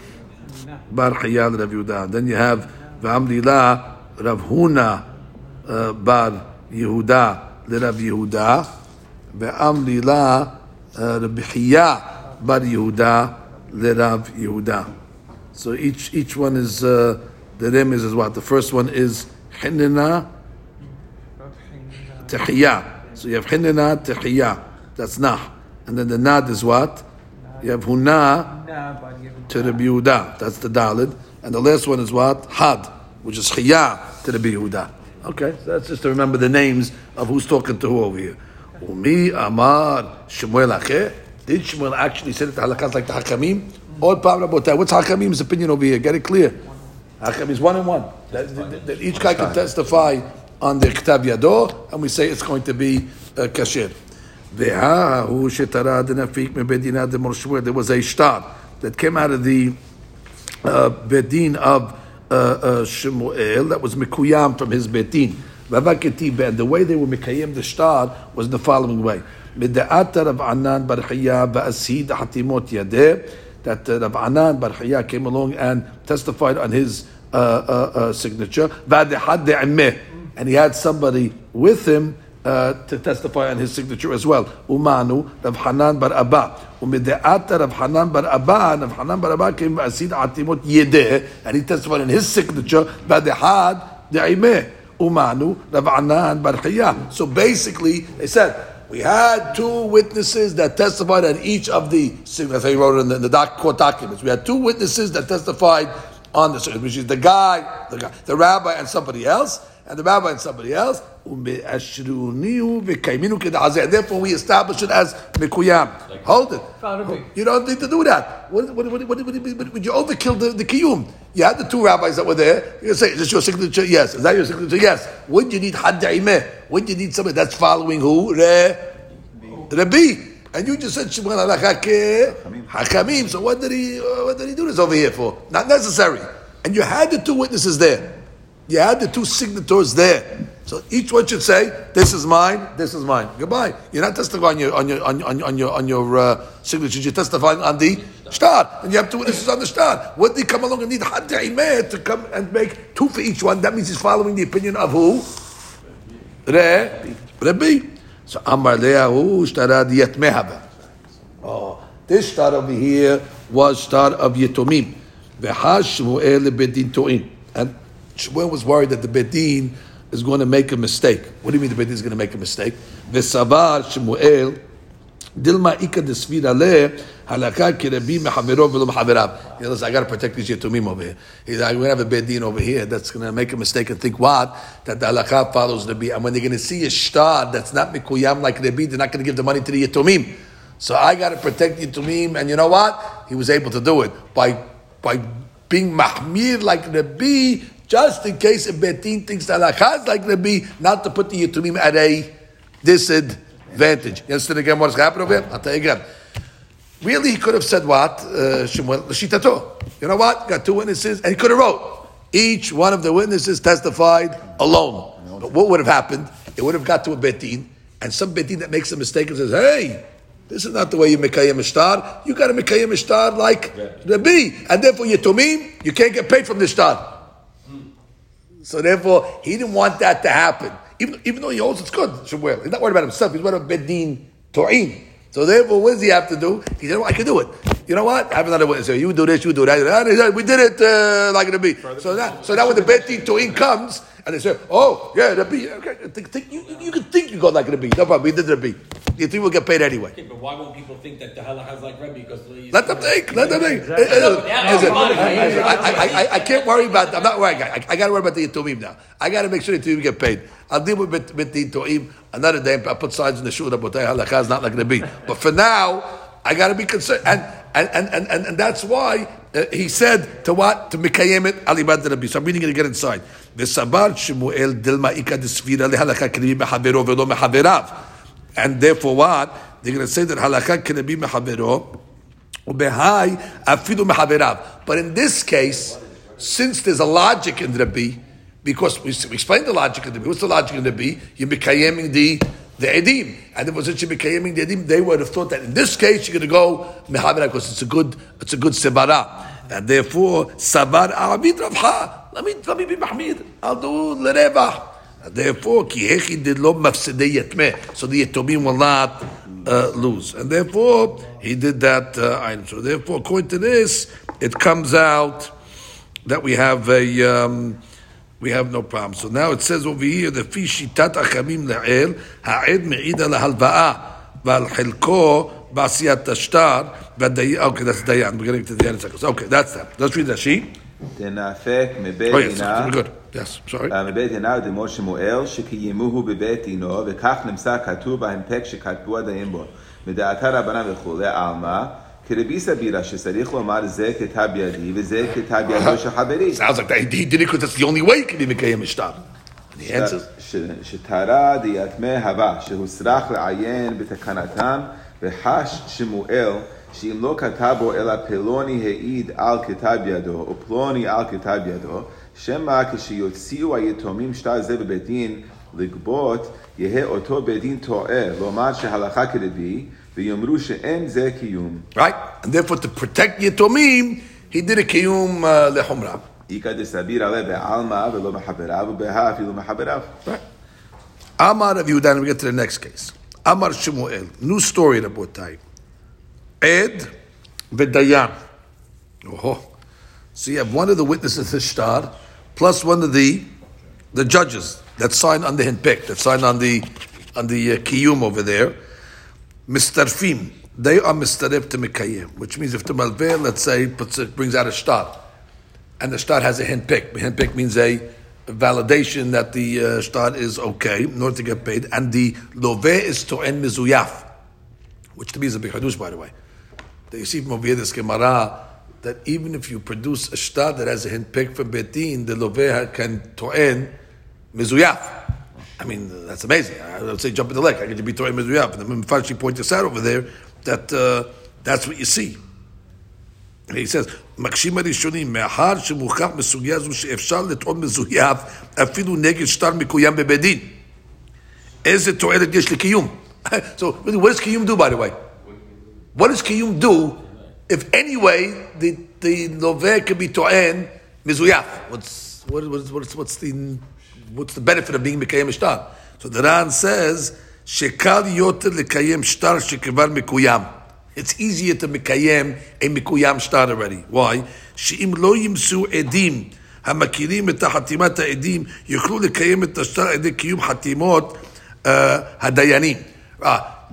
Bar Hiyal Rav Yudah. Then you have ואמרי לה רב הונא בר יהודה לרב יהודה, ואמרי לה רב חייא בר יהודה לרב יהודה. So each each one is uh, the name is, is what the first one is Hinina Tehiyah. So you have Hinina Tehiyah. That's Nah. And then the Nad is what? You have Huna to Rabbi Yehuda. That's the Dalid. And the last one is what? Had, which is Chiyah to the Yehuda. Okay, so that's just to remember the names of who's talking to who over here. Umi Amar Shemuel Ache. Did Shemuel actually say that the halakas like the Hakamim? Or about that? What's Hakamim's opinion over here? Get it clear. Hakamim is one and one. That, that, that each guy can testify on the Ktab Yado, and we say it's going to be uh, kasher. There was a shtar that came out of the uh, bedin of uh, uh, Shemuel that was mikuyam from his bedin. Ravaketi ben. The way they were mikayim the shtar was the following way. Mid'ata of Anan Bar va'asid hatimot yadeh. That uh, Rav Anan Bar came along and testified on his uh, uh, uh, signature. And he had somebody with him uh, to testify on his signature as well. Umanu, Rav Hanan Bar Abba. Umide'ata Rav Hanan Bar Abba, Rav Hanan Bar Abba came Asid Atimot Yedeh, and he testified in his signature, Badehad De'imeh. Umanu, Rav Hanan Bar Chiyah. So basically, they said, we had two witnesses that testified on each of the, how he wrote it in the, in the court documents. We had two witnesses that testified on the, which is the guy, the guy, the rabbi and somebody else and the rabbi and somebody else. Therefore, we establish it as mikuyam. Hold it. You don't need to do that. What, what, what, what, would you overkill the, the kiyum? You had the two rabbis that were there. You say, is this your signature? Yes. Is that your signature? Yes. Would you need haddaimeh? Would you need somebody that's following who? Re, Rabbi. And you just said Shimon Hakamim. So what did he uh, what did he do this over here for? Not necessary. And you had the two witnesses there. You had the two signatories there. So each one should say, "This is mine. This is mine." Goodbye. You're not testifying on your on your on on your, on your uh, signature. You're testifying on the shtar, and you have two witnesses on the shtar. Would they come along and need Hadimeh to come and make two for each one? That means he's following the opinion of who? Re Rabbi. So Amar Leahu Shtarad Yatmehaba. Oh, this shtar over here was shtar of Yetomim. And Shmuel was worried that the Bedin is going to make a mistake. What do you mean the Bedin is going to make a mistake? V'savar Shmuel Dilma ika desvira le halakha kirebi mehavero v'lo mehaverav. He says, I got to protect these yetumim over here. He's like, we're going to have a bedin over here that's going to make a mistake and think what? That the halakha follows the And when they're going to see a shtar that's not mikuyam like Rebi, they're not going to give the money to the yetumim. So I got to protect the yetumim. And you know what? He was able to do it by, by being mahmir like Rebi just in case a betin thinks that halakha is like Rabbi, not to put the Yitumim at a disadvantage. You understand again what's happening over here? I'll tell you again. Really, he could have said what? Uh. You know what? Got two witnesses, and he could have wrote. Each one of the witnesses testified alone. But what would have happened? It would have got to a betin, and some betin that makes a mistake and says, "Hey, this is not the way you mekayem ishtar. You got to mekayem ishtar like Rabbi, and therefore yetomim, you can't get paid from the ishtar." So therefore, he didn't want that to happen. Even, even though he holds it's good, Shemuel. He's not worried about himself. He's worried about bedin to'im. So therefore, what does he have to do? He said, well, I can do it. You know what? I have another witness. So you do this, you do that. And said, we did it uh, like Rabbi. So now, so now when the bedin to'im comes, and they say, oh, yeah, Rabbi, okay, think, think, you, you can think you go like Rabbi. No problem, we did Rabbi. You think we'll get paid anyway. Okay, but why won't people think that the halacha is like Rebbe? Because Let them think. Let them think. Listen, Yeah, listen, fine. I, I, I, I can't worry about. I'm not worrying. I, I got to worry about the Yitumim now. I got to make sure the Yitumim get paid. I'll deal with, with, with the Yitumim another day. I'll put signs in the shul. Rabotay halakha is not like Rabbi. But for now, I got to be concerned. And and and and, and, and that's why uh, he said to what to mikayem it alibad Rabbi. So I'm reading it again inside. וסבר שמואל דלמה איכא דספירה להלכה כרבי מחברו ולא מחבריו. And therefore what? They're going to say that halakha כרבי מחברו ובהאי אפילו מחבריו. But in this case, since there's a logic in Rabbi, because we, we explained the logic in Rabbi, what's the logic in Rabbi? You're mikayeming the the edim, and if it was since you're the edim, they would have thought that in this case you're going to go mehabera because it's a good it's a good sebara, and therefore sabar abid Ravcha. Let me let me be mahmid. I'll do lerevah. Therefore, ki hechi did lo mafsedei yatmeh, so the yatomim will not uh, lose, and therefore he did that uh. So therefore, according to this, it comes out that we have a um, we have no problem. So now it says over here the fi shitat achamim le'el ha'ed me'ida lahalva'a ועל חלקו בעשיית השטר, והדיין, okay, that's דיין, we're getting to the end in a second. Okay, that's that. Let's read Rashi. דנאפק מבית Oh yes, דינה, good. Yes, sorry. אה, מבית דינה דמו שמואל, שקיימוהו בבית דינו, וכך נמצא כתוב בהנפק שכתבו הדיים בו. מדעתה רבנן וכולי, עלמא, כרבי סבירה שצריך לומר זה כתב ידי וזה כתב ידו של חברי. Sounds [LAUGHS] like that. He did it because that's the only way he can be Mikayim Ishtar. And the answer ש- שטרה דיאטמה הווה, שהוסרח לעיין בתקנתם, וחש שמואל, שאם לא כתב בו אלא פלוני העיד על כתב ידו, או פלוני על כתב ידו, שמא כשיוציאו היתומים שטר זה בבית דין לגבות, יהא אותו בית דין טועה, לומר שהלכה כרבי, Right? And therefore, to protect Yetomim, he did a kiyum uh, lehumra. Right. Amar of Yehudan, we get to the next case. Amar Shmuel, new story in Abotai. Ed v'dayan. Oh, so you have one of the witnesses, the shtar, plus one of the the judges that signed on the hinpik, that signed on the on the uh, kiyum over there. Mistarfim, they are mistarif to mikayim, which means if the malveh, let's say, puts brings out a shtar, and the shtar has a hinpick. Hinpick means a validation that the uh, shtar is okay in order to get paid, and the love is to end mizuyaf, which to me is a big hadush, by the way. You see from over here this Gemara that even if you produce a shtar that has a hinpick from betin, the love can to'en mizuyaf. I mean, that's amazing. I would say jump in the lake. I get to be to'en mizuyaf. And the Mfarshi points this out over there that uh, that's what you see. And he says, מקשים הראשונים, מאחר שמוכח בסוגיה זו שאפשר לטעון מזויף אפילו נגד שטר מקוים בבית דין. איזה תועלת יש לקיום? So, really, what does Kiyum do, by the way? What does Kiyum do if anyway the, the Loveh can be To'en Mizuyaf? What's, what, what's, what's, what's, the, what's the benefit of being Mekayem Shtar? So the Ran says, Shekal yoter lekayem shtar shekivar mikuyam. It's easier to mikayem a mikuyam shtar already. Why? She'im lo yimsu edim hamakirim את חתימת edim יוכלו לקיים את השטר על ידי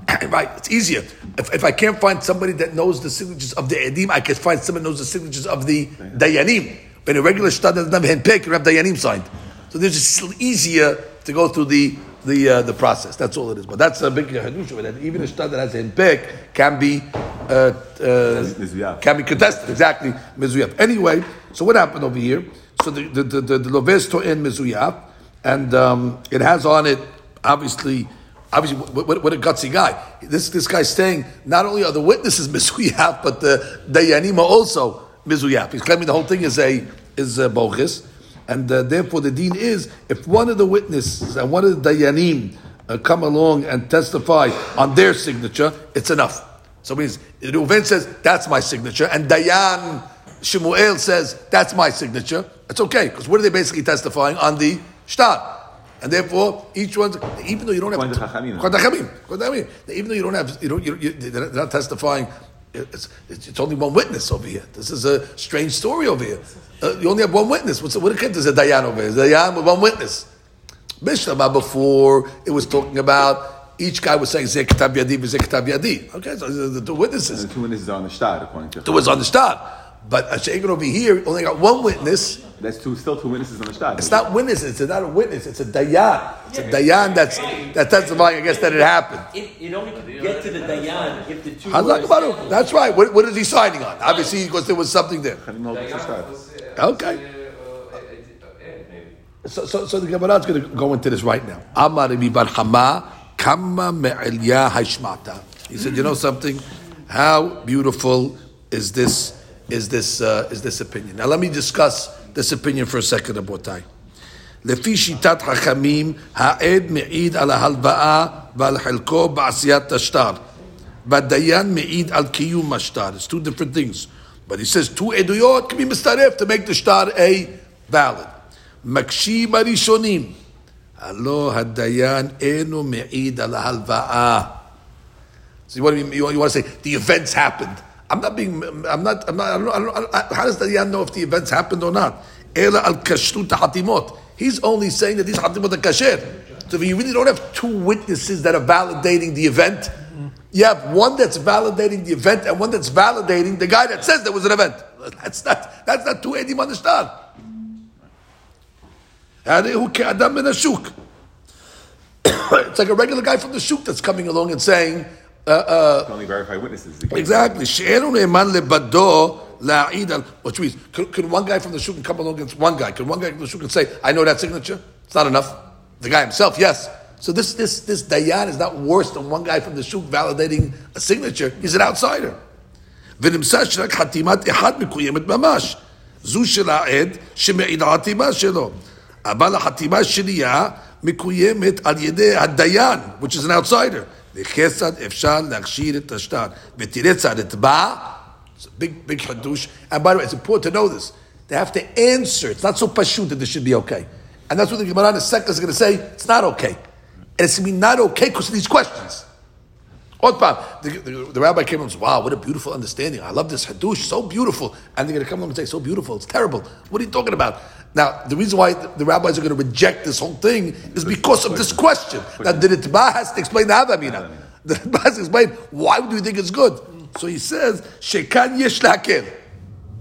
[COUGHS] Right, it's easier. If, if I can't find somebody that knows the signatures of the Edim, I can find someone that knows the signatures of the Dayanim. But in a regular shtar that doesn't have hinpik, you have Dayanim signed. So this is still easier to go through the the uh, the process. That's all it is. But that's a big hadush of it. That even a shtar that has hinpik can be uh, uh, can be contested. Exactly, mizuyaf. Anyway, so what happened over here? So the the the, the, the loves to in mizuyaf, and um, it has on it obviously Obviously, what, what, what a gutsy guy. This this guy's saying not only are the witnesses [LAUGHS] mizuyaf, but the dayanim are also mizuyaf. He's claiming the whole thing is a is a bochis, and uh, therefore the dean is if one of the witnesses and one of the dayanim uh, come along and testify on their signature, it's enough. So it means Reuven says that's my signature, and Dayan Shemuel says that's my signature. It's okay because what are they basically testifying on the shtar? And therefore, each one, even though you don't have even though you don't have you don't you, you, they're not testifying. It's, it's, it's only one witness over here. This is a strange story over here. Uh, you only have one witness. What's what there's a dayan over here? Dayan with one witness. Mishnah before it was talking about each guy was saying Zeh Ketav Yadi, Zeh Ketav Yadi. Okay, so the, the two witnesses. And the two witnesses are on the shtar, according to It was on the start. But Hashem over here only got one witness. That's two, still two witnesses on the shtar. It's not witnesses. It's not a witness. It's a dayan. It's a dayan that's that testifying against that it happened. It, it only could get to the dayan if the two. Hazak was- Baruch. That's right. What, what is he signing on? Obviously, because there was something there. Chachamim hold it's a shtar. Okay. So, so, so the Gemara is going to go into this right now. Amar Rami Bar Hama, kama me'elya hashmata. He said, you know something? How beautiful is this? is this uh, is this opinion. Now let me discuss this opinion for a second, Abotai. לפי שיטת חכמים, העד מעיד על ההלוואה ועל חלקו בעשיית השטר. והדיין מעיד על קיום השטר. It's two different things. But he says, two עדויות can be מצטרף to make the shtar a valid. מקשים הראשונים, הלא הדיין אינו מעיד על ההלוואה. So you want, to, you want to say, the events happened. I'm not being. I'm not. I'm not. I don't. I don't, I don't how does Dayan know if the events happened or not? Ela al hatimot. He's only saying that these hatimot are kasher. So if you really don't have two witnesses that are validating the event, you have one that's validating the event and one that's validating the guy that says there was an event. That's not. That's not two edim on the shtar. It's like a regular guy from the shuk that's coming along and saying, uh, uh, Only verified witnesses. Exactly. שאינו נאמן לבדו להעיד על... Which means, could, could one guy from the shuk come along against one guy? Could one guy from the shuk and say, I know that signature? It's not enough. The guy himself, yes. So this, this, this dayan is not worse than one guy from the shuk validating a signature. He's an outsider. ונמצא שרק חתימת אחד מקוימת ממש. זו של העד שמעיד על החתימה שלו. אבל החתימה השנייה מקוימת על ידי הדיין, which is an outsider. וכיצד אפשר להכשיר את השטר? ותראה צד אתבע, it's a big, big חידוש. And by the way, it's important to know this. They have to answer. It's not so pashut that this should be okay. And that's what the Gemara in a second is going to say. It's not okay. And it's going to be not okay because of these questions. Od the, the, the, rabbi came and says, Wow, what a beautiful understanding. I love this Hadush, so beautiful. And they're going to come along and say, So beautiful, it's terrible. What are you talking about? Now, the reason why the, the rabbis are going to reject this whole thing is because of this question. Now, the Ritba has to explain the Havamina. The Ritba has to explain, Why do you think it's good? So he says, Shekan yesh.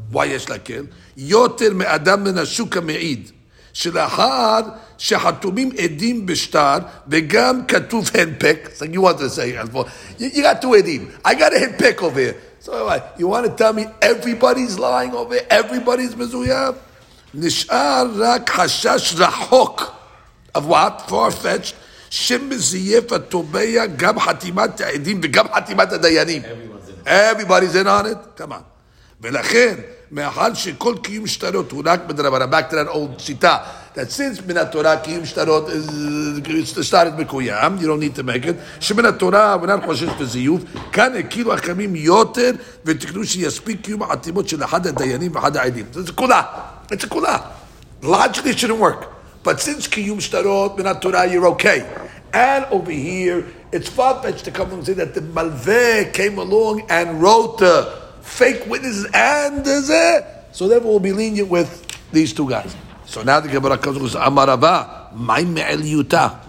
Why yesh lakel? Yoter me'adam min ashuka me'id. Shelahar שחתומים עדים בשטר וגם כתוב הנפק, it's like you want to say, you, you got two עדים, I got a henpek over here. So what, you want to tell me everybody's lying over here, everybody's מזויף? נשאר רק חשש רחוק, of what? far-fetched, שמזייף התובע גם חתימת העדים וגם חתימת הדיינים. Everybody's in on it? Come on. ולכן, מאחר שכל קיום שטרות הוא רק בדרבנן, back to that old שיטה, that since מן התורה קיום שטרות, שטר מקוים, you don't need to make it, שמן התורה הבנן חושש לזיוף, כאן הקילו החכמים יותר, ותקנו שיספיק קיום החתימות של אחד הדיינים ואחד העדים. זה כולה, it's כולה. Logically it shouldn't work. But since קיום שטרות מן התורה, you're okay. And over here, it's far-fetched to come and say that the Malveh came along and wrote the fake witnesses and is it? So therefore we'll be lenient with these two guys. So now the Gemara comes and goes, Amarava, my me'eliyuta.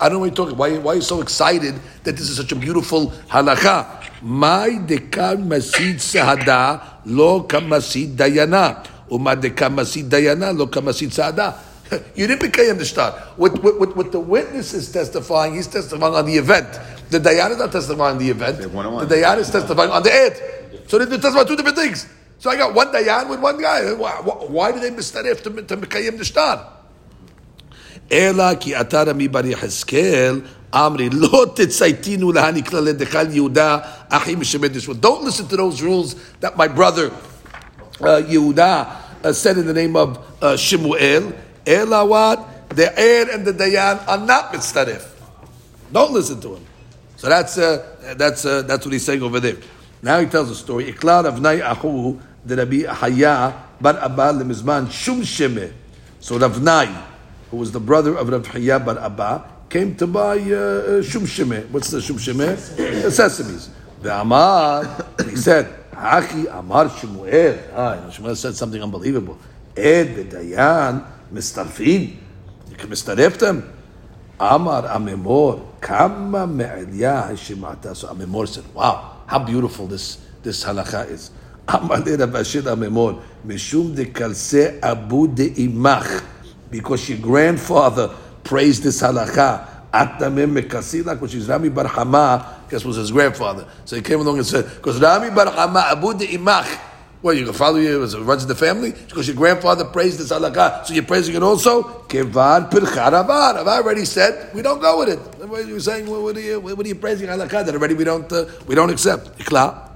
I don't know what you're talking. Why, why are you so excited that this is such a beautiful halakha? My dekan masid sahada lo kamasid dayana. Uma dekan masid dayana lo kamasid sahada. [LAUGHS] You didn't become the start. What, what, what, the witness is testifying, he's testifying on the event. The dayan is not testifying on the event. The dayan is testifying on the ed. So they're testifying two different things. So I got one dayan with one guy. Why, why, why do they mistake to, to Mekayim the star? אלא כי אתה רמי בר יחזקאל, אמרי, לא תצייתינו להעניק ללדך יהודה, אחי משמד ישמעאל. Don't listen to those rules that my brother uh, Yehuda uh, said in the name of uh, Shemuel. Ela what? The heir and the dayan are not mitzaref. Don't listen to him. So that's uh, that's uh, that's what he's saying over there. Now he tells a story. Iklar Ravnai Ahu the Rabbi Haya bar Abba lemizman shum sheme. So Ravnai, who was the brother of Rav Haya bar Abba, came to buy uh, uh, shum sheme. What's the shum sheme? The sesames. The Amar, he said, Achi Amar Shemuel. Ah, Shemuel said something unbelievable. Ed v'dayan mistarfin. You can mistaref them. Amar Amemor, Kama Me'elia Hashimata. So Amemor said, Wow, how beautiful this, this halakha is. Amar le Rav Ashi Amemor, Mishum de Kalse Abu de Imach. Because your grandfather praised this halakha. Atamim Mekasilak, which is Rami Bar guess was his grandfather. So he came along and said, because Rami Bar Hama Abu de Imach. Well, you can follow you it runs in the family because your grandfather praised this halakha, so you're praising it also. Pircharabar. I've already said we don't go with it. What are you saying? What are you, what are you praising halakha that already we don't uh, we don't accept? Ikla.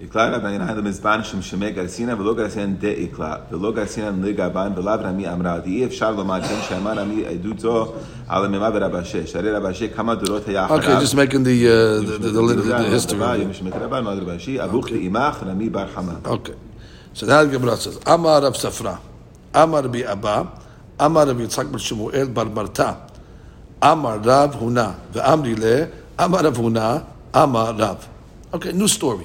יקלע רבי ינאי למזבן שמשמי גרסינא ולא גרסינא דה יקלע ולא גרסינא לגבן ולאו רמי אמרה דאי אפשר לומר כן שאמר רמי עדות זו על המימה ורבא שש הרי רבא שש כמה דורות היה Okay, just making the uh, the, the, the, the, the history. משמי רבן מאוד רבא שי אבוך לאימך רמי בר חמא Okay. So now the Gemara says, Amar Rav Safra, Amar Rabbi Abba, Amar Rabbi Yitzchak bar Shemuel bar Barta, Amar Rav Huna, ve'amri le, Amar Rav Huna, Amar Rav. Okay, new story.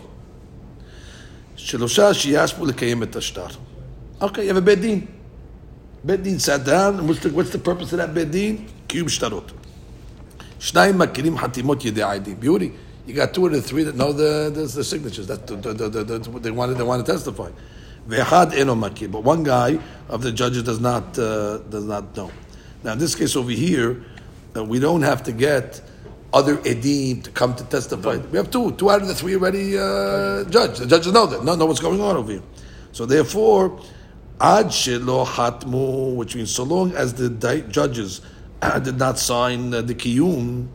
שלושה שישבו לקיים את השטר. Okay, you have a בית דין. בית דין sat down, and what's the, what's the purpose of that בית דין? קיום שטרות. שניים מכירים חתימות ידי העדים. Beauty. You got two of the three that know the, the, the signatures. That the, the, the, the, they wanted they want to testify. ואחד אינו מכיר, but one guy of the judges does not uh, does not know. Now in this case over here, uh, we don't have to get other edim to come to testify. We have two, two out of the three already uh, judged. The judges know that, know, know what's going on over here. So therefore, ad shelo hatmu, which means so long as the di- judges uh, [CLEARS THROAT] did not sign uh, the kiyum,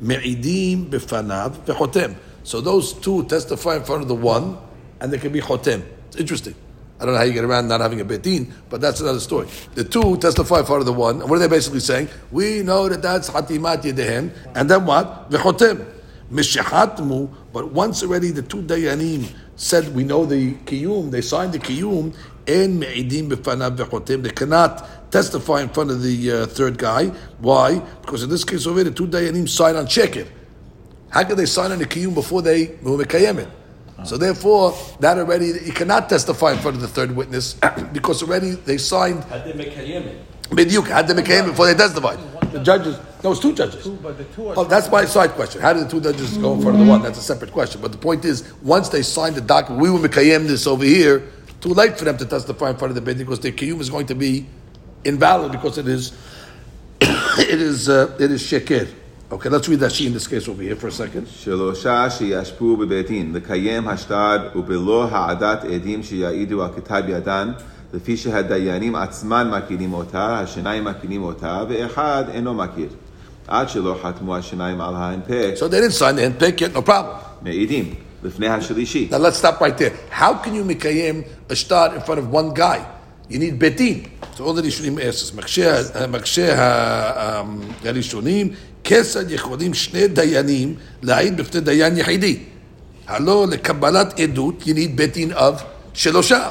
me'idim befanav vechotem. So those two testify in front of the one, and they can be chotem. It's interesting. I don't know how you get around not having a betin, but that's another story. The two testify of the one, and what are they basically saying? We know that that's hatimat yedehem, and then what? Vechotem. Mishahatmu, but once already the two dayanim said we know the kiyum, they signed the kiyum, and me'idim b'fanav vechotem. They cannot testify in front of the uh, third guy. Why? Because in this case over the two dayanim sign on it. How can they sign on the kiyum before they mekayem it? So therefore, that already you cannot testify in front of the third witness [CLEARS THROAT] because already they signed Had they make it? Biduk had them came before they testified. The judges, no, it's two judges. Two, but the two are Oh, that's my side question. How did the two judges go in front of the one? That's a separate question. But the point is, once they signed the document, we will Mikayim this over here. Too late for them to testify in front of the bid because their kiyum is going to be invalid because it is, [COUGHS] it is, uh, it is shekir. Okay, let's read that she in this case over here for a second. שלושה שישפו בבית דין, לקיים השטר ובלא העדת עדים שיעידו על כתב ידן, לפי שהדיינים עצמם מכירים אותה, השניים מכירים אותה, ואחד אינו מכיר. עד שלא חתמו השניים על ההנפק. So they didn't sign the hinpik yet, no problem. מעידים, לפני השלישי. Now let's stop right there. How can you מקיים a start in front of one guy? You need בית דין. So all the ראשונים asks, מקשה הראשונים כיצד יכולים שני דיינים להעיד בפני דיין יחידי? הלא לקבלת עדות need בית דין of שלושה.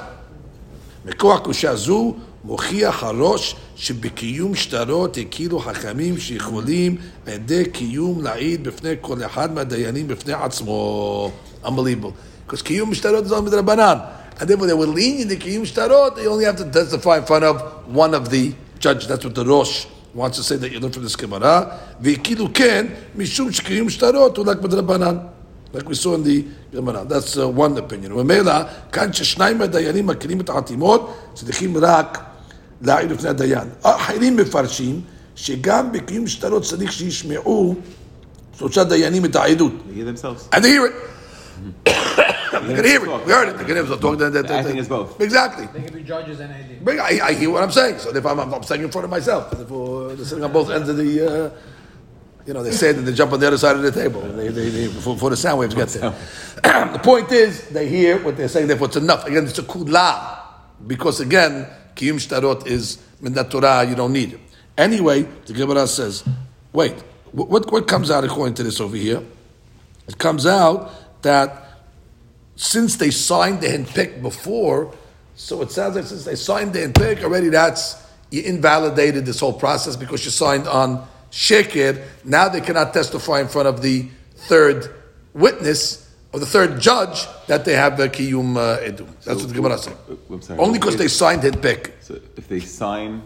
מכוח קושה זו מוכיח הראש שבקיום שטרות הכירו חכמים שיכולים על ידי קיום להעיד בפני כל אחד מהדיינים בפני עצמו. Unbelievable. Because קיום שטרות is only מדרבנן. And therefore they were lenient in קיום שטרות, they only have to testify in front of one of the judges. That's what the ראש wants to say that you learn from this Gemara. והכירו כן, משום שקיום שטרות הוא רק מדרבנן. like we saw in the Gemara. That's uh, one opinion. וממילא, כאן ששניים מהדיינים מכירים את החתימות, צריכים רק להעיד לפני הדיין. אחרים מפרשים שגם בקיום שטרות צריך שישמעו שלושה דיינים את העדות. They hear themselves And they hear it. They're going to hear it. We heard it. They're going to talk. That, that, I think it's both. Exactly. They can be judges and AD. I, I hear what I'm saying. So if I'm, I'm, I'm saying in front of myself, if uh, they're sitting on both ends of the, uh, you know, they say that they jump on the other side of the table they, they, they, before, before the sound waves get there. [CLEARS THROAT] the point is, they hear what they're saying. Therefore, it's enough. Again, it's a kula because again, kiyum shtarot is min Torah. You don't need it. Anyway, the Gemara says, wait, what, what what comes out according to this over here? It comes out that since they signed the hinpik before, so it sounds like since they signed the hinpik already, that's you invalidated this whole process because you signed on shekir. Now they cannot testify in front of the third witness or the third judge that they have the kiyum uh, edum. That's what the Gemara says. Sorry. Only because they signed handpick. So if they sign,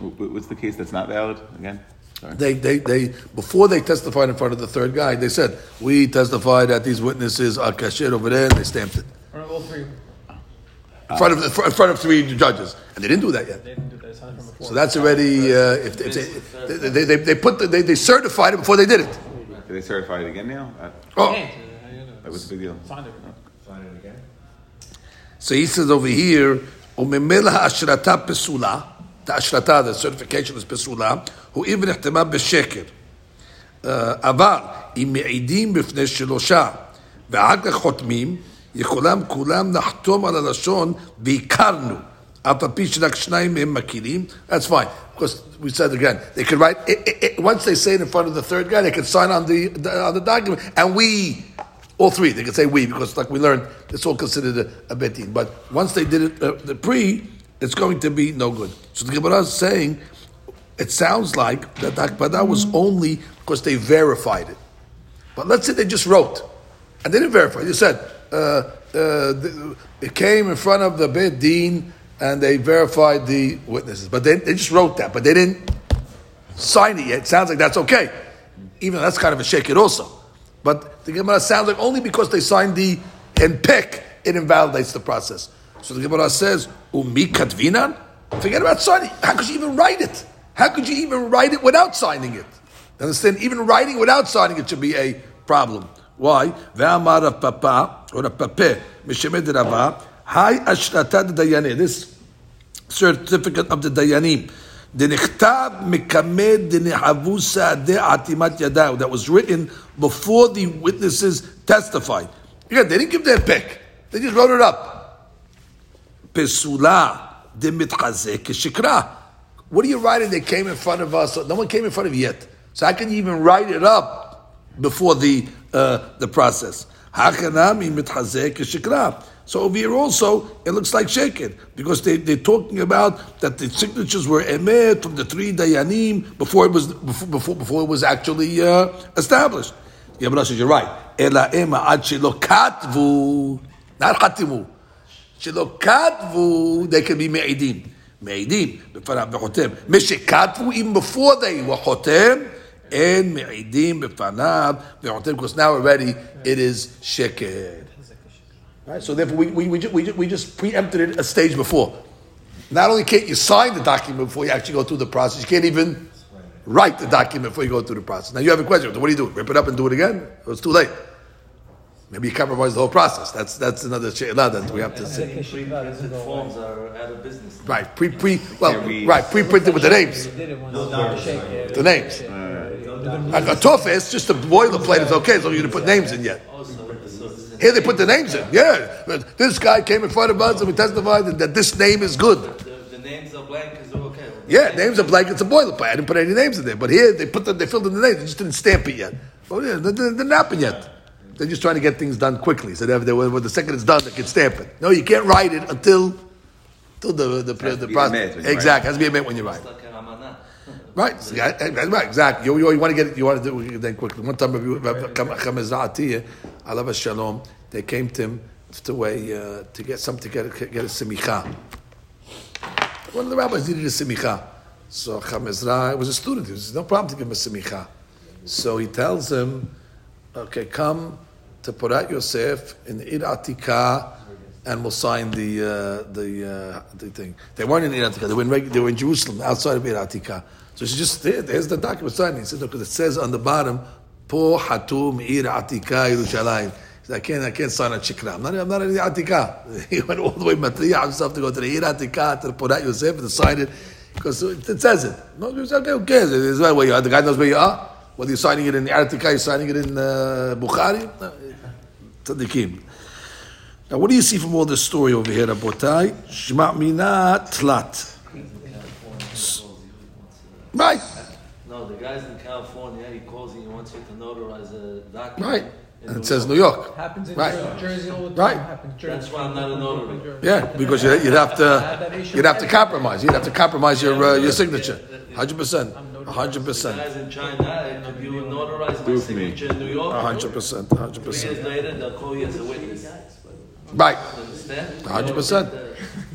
wh- wh- what's the case that's not valid again? They, they, they, before they testified in front of the third guy, they said, we testified that these witnesses are kasher over there, and they stamped it. All three. In front of, in front of three judges. And they didn't do that yet. They didn't do that. From. So that's already, uh, if, if they, they- they, they, put, the, they, they certified it before they did it. Did they certify it again now? Uh, oh, That was a big deal. Signed it. again. so he says over here, pesula." the השרתה, the certification is פסולה, הוא אם נחתמה בשקר. אה, אבל אם מעידים בפני שלושה ואחר כך חותמים, יכולם כולם לחתום על הלשון והכרנו. אף על פי שרק שניים מהם מכירים, that's fine. Because we said again, they could write, it, it, it, once they say it in front of the third guy, they could sign on the, the, on the document, and we, all three, they could say we, because like we learned, it's all considered a, a betin. But once they did it, uh, the pre, it's going to be no good. So the Gemara is saying, it sounds like that the Akbada was only because they verified it. But let's say they just wrote, and they didn't verify. They said uh, uh, it came in front of the Beit Din, and they verified the witnesses. But they, they just wrote that, but they didn't sign it yet. It sounds like that's okay, even that's kind of a shake it also. But the Gemara sounds like only because they signed the and pick, it invalidates the process. So the Gemara says, Umi katvinan? Forget about signing. How could you even write it? How could you even write it without signing it? You understand? Even writing without signing it should be a problem. Why? Ve'amar papa or a pape mishemed rava hay ashrata dayane. This certificate of the dayanim. That was written before the witnesses testified. Yeah, they didn't give their pick. They just wrote it up. Pesula shikra. What are you writing that came in front of us? No one came in front of you yet. So I can even write it up before the uh, the process? So over here also, it looks like shaken because they, they're talking about that the signatures were emet from the three dayanim before it was before before, before it was actually uh, established. i says you're right. Ela ema ad katvu, not. שלא כתבו, they can be מעידים. מעידים בפניו וחותם. מי שכתבו, אם before they were חותם, אין מעידים בפניו וחותם, because now already it is שקר. Right? So therefore, we, we, we, ju- we, ju- we just preempted it a stage before. Not only can't you sign the document before you actually go through the process, you can't even write the document before you go through the process. Now you have a question. What do you do? Rip it up and do it again? Or it's too late. Maybe you compromise the whole process. That's that's another she'elah that we have to see. Printed forms are out of business. Right, pre pre well, Can't read. right, pre-printed with the names, They did it once. No, shake it. the names. A, a tofa, it's just a boilerplate. It's okay as long as you didn't put names in yet. Also, so this is Here they put the names in. Yeah, but this guy came in front of us and we testified that, that this name is good. the, the names are blank is okay. Yeah, names are blank. It's a boilerplate. I didn't put any names in there, but here they put the, they filled in the names. They just didn't stamp it yet. Oh yeah, they didn't didn't happen yet. They're just trying to get things done quickly. So that they, when the second it's done, they can stamp it. No, you can't write it until until the the, Has to the, be process. admit when write Exactly, has to be admit when you write. It's like an amana. Right, so, yeah, eh, right, exactly. You, you, you want to get it, you want to do it then quickly. One time, Chamezati, Alav Shalom, they came to him to a uh, to get something to get, get a simicha. One of the rabbis needed a simicha, so Chamezra was a student. There was no problem to give him a simicha. So he tells him, "Okay, come to put out Yosef in Ir Atika." And we'll sign the uh, the uh, the thing. They weren't in Ir Atika. They were in, they were in Jerusalem, outside of Ir Atika. So she just there, there's the document signing. He said, "Look, it says on the bottom, Po Hatum Ir Atika Yerushalayim." I can't, I can't sign a Shikra. I'm not, I'm not in the Atika. [LAUGHS] He went all the way Matriya himself to go to the Ir Atika, to put out Yosef, and sign it, because it, says it. No, okay, who cares? It's where you are. The guy knows where you are. Whether you're signing it in Atika, you're signing it in uh, Bukhari. No, Tzadikim. Now, what do you see from all this story over here, Rabotai? Shma mina tlat. Right, No, the guy's in California. He calls you. He wants you to notarize a document. right. And it says New York. Happens in Right. Jer- Jersey all the time. Right. Jersey. That's why I'm not a notary. Yeah, because you'd you'd have to, you'd have to compromise. You'd have to compromise your uh, your signature. Hundred percent, hundred percent, guys in China. Could you notarize my Do for me. signature in New York? hundred percent, hundred Three years percent. later, they'll call you as a witness. Right, hundred percent.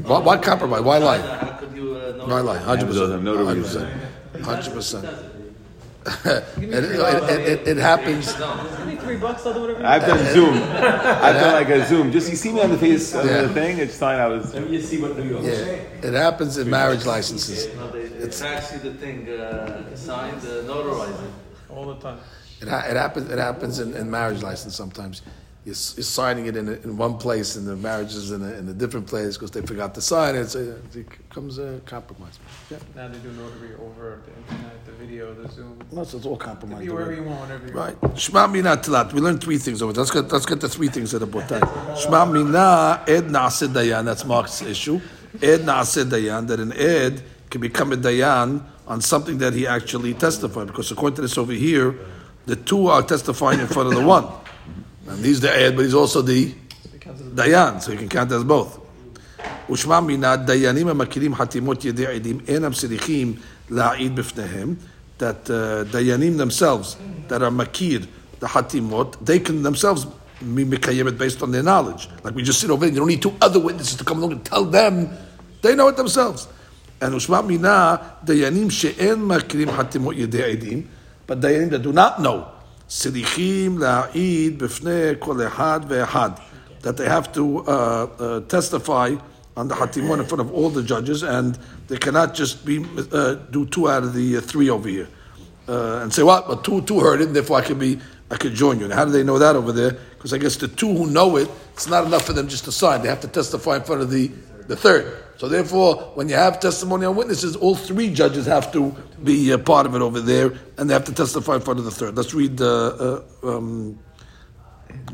Why, why compromise? Why lie? How could you uh, Why lie? Hundred percent, hundred percent, hundred percent. It, it, it, it happens. Give me three bucks, I'll do whatever you I've done Zoom. [LAUGHS] I've done like a Zoom. Just you see me on the face of Yeah. the thing, it's fine. I was. Let me just see what New York Yeah, it happens in marriage licenses. No, they, they fax you the thing uh, signed, uh, notarize it. all the time. It, ha- it happens. It happens in, in marriage license sometimes. You're, you're signing it in, a, in one place, and the marriage is in a, in a different place because they forgot to sign it. So it becomes a compromise. Yeah, Now they do notary over the internet, the video, the Zoom. no, so it's all compromise. Be wherever you want, whatever you want. Right. Shema mina tlat. We learned three things over there. Let's get, let's get the three things that are botai. Shema mina ed naaseh dayan. That's Mark's issue. Ed naaseh dayan. That an ed can become a dayan on something that he actually testified. Because according to this over here, the two are testifying in front of the one. [COUGHS] And he's the ed, but he's also the dayan. So you can count as both. ושמע מן הדיינים המכירים חתימות ידי עדים אינם צריכים להעיד בפניהם that uh, דיינים themselves that are מכיר the חתימות they can themselves be מקיימת based on their knowledge like we just sit over there you don't need two other witnesses to come along and tell them they know it themselves And Ushma Mina, Dayanim she'en makrim hatimot Yede'edim, but Dayanim that do not know, sidichim la'id b'fnei kol ehad ve'ehad, that they have to uh, uh, testify on the hatimot in front of all the judges, and they cannot just be uh, do two out of the uh, three over here. Uh, and say what? Well, but two two heard it, and therefore I can be I can join you. And how do they know that over there? Because I guess the two who know it, it's not enough for them just to sign. They have to testify in front of the the third. So therefore, when you have testimony on witnesses, all three judges have to be uh, part of it over there, and they have to testify in front of the third. Let's read. Uh, uh, um,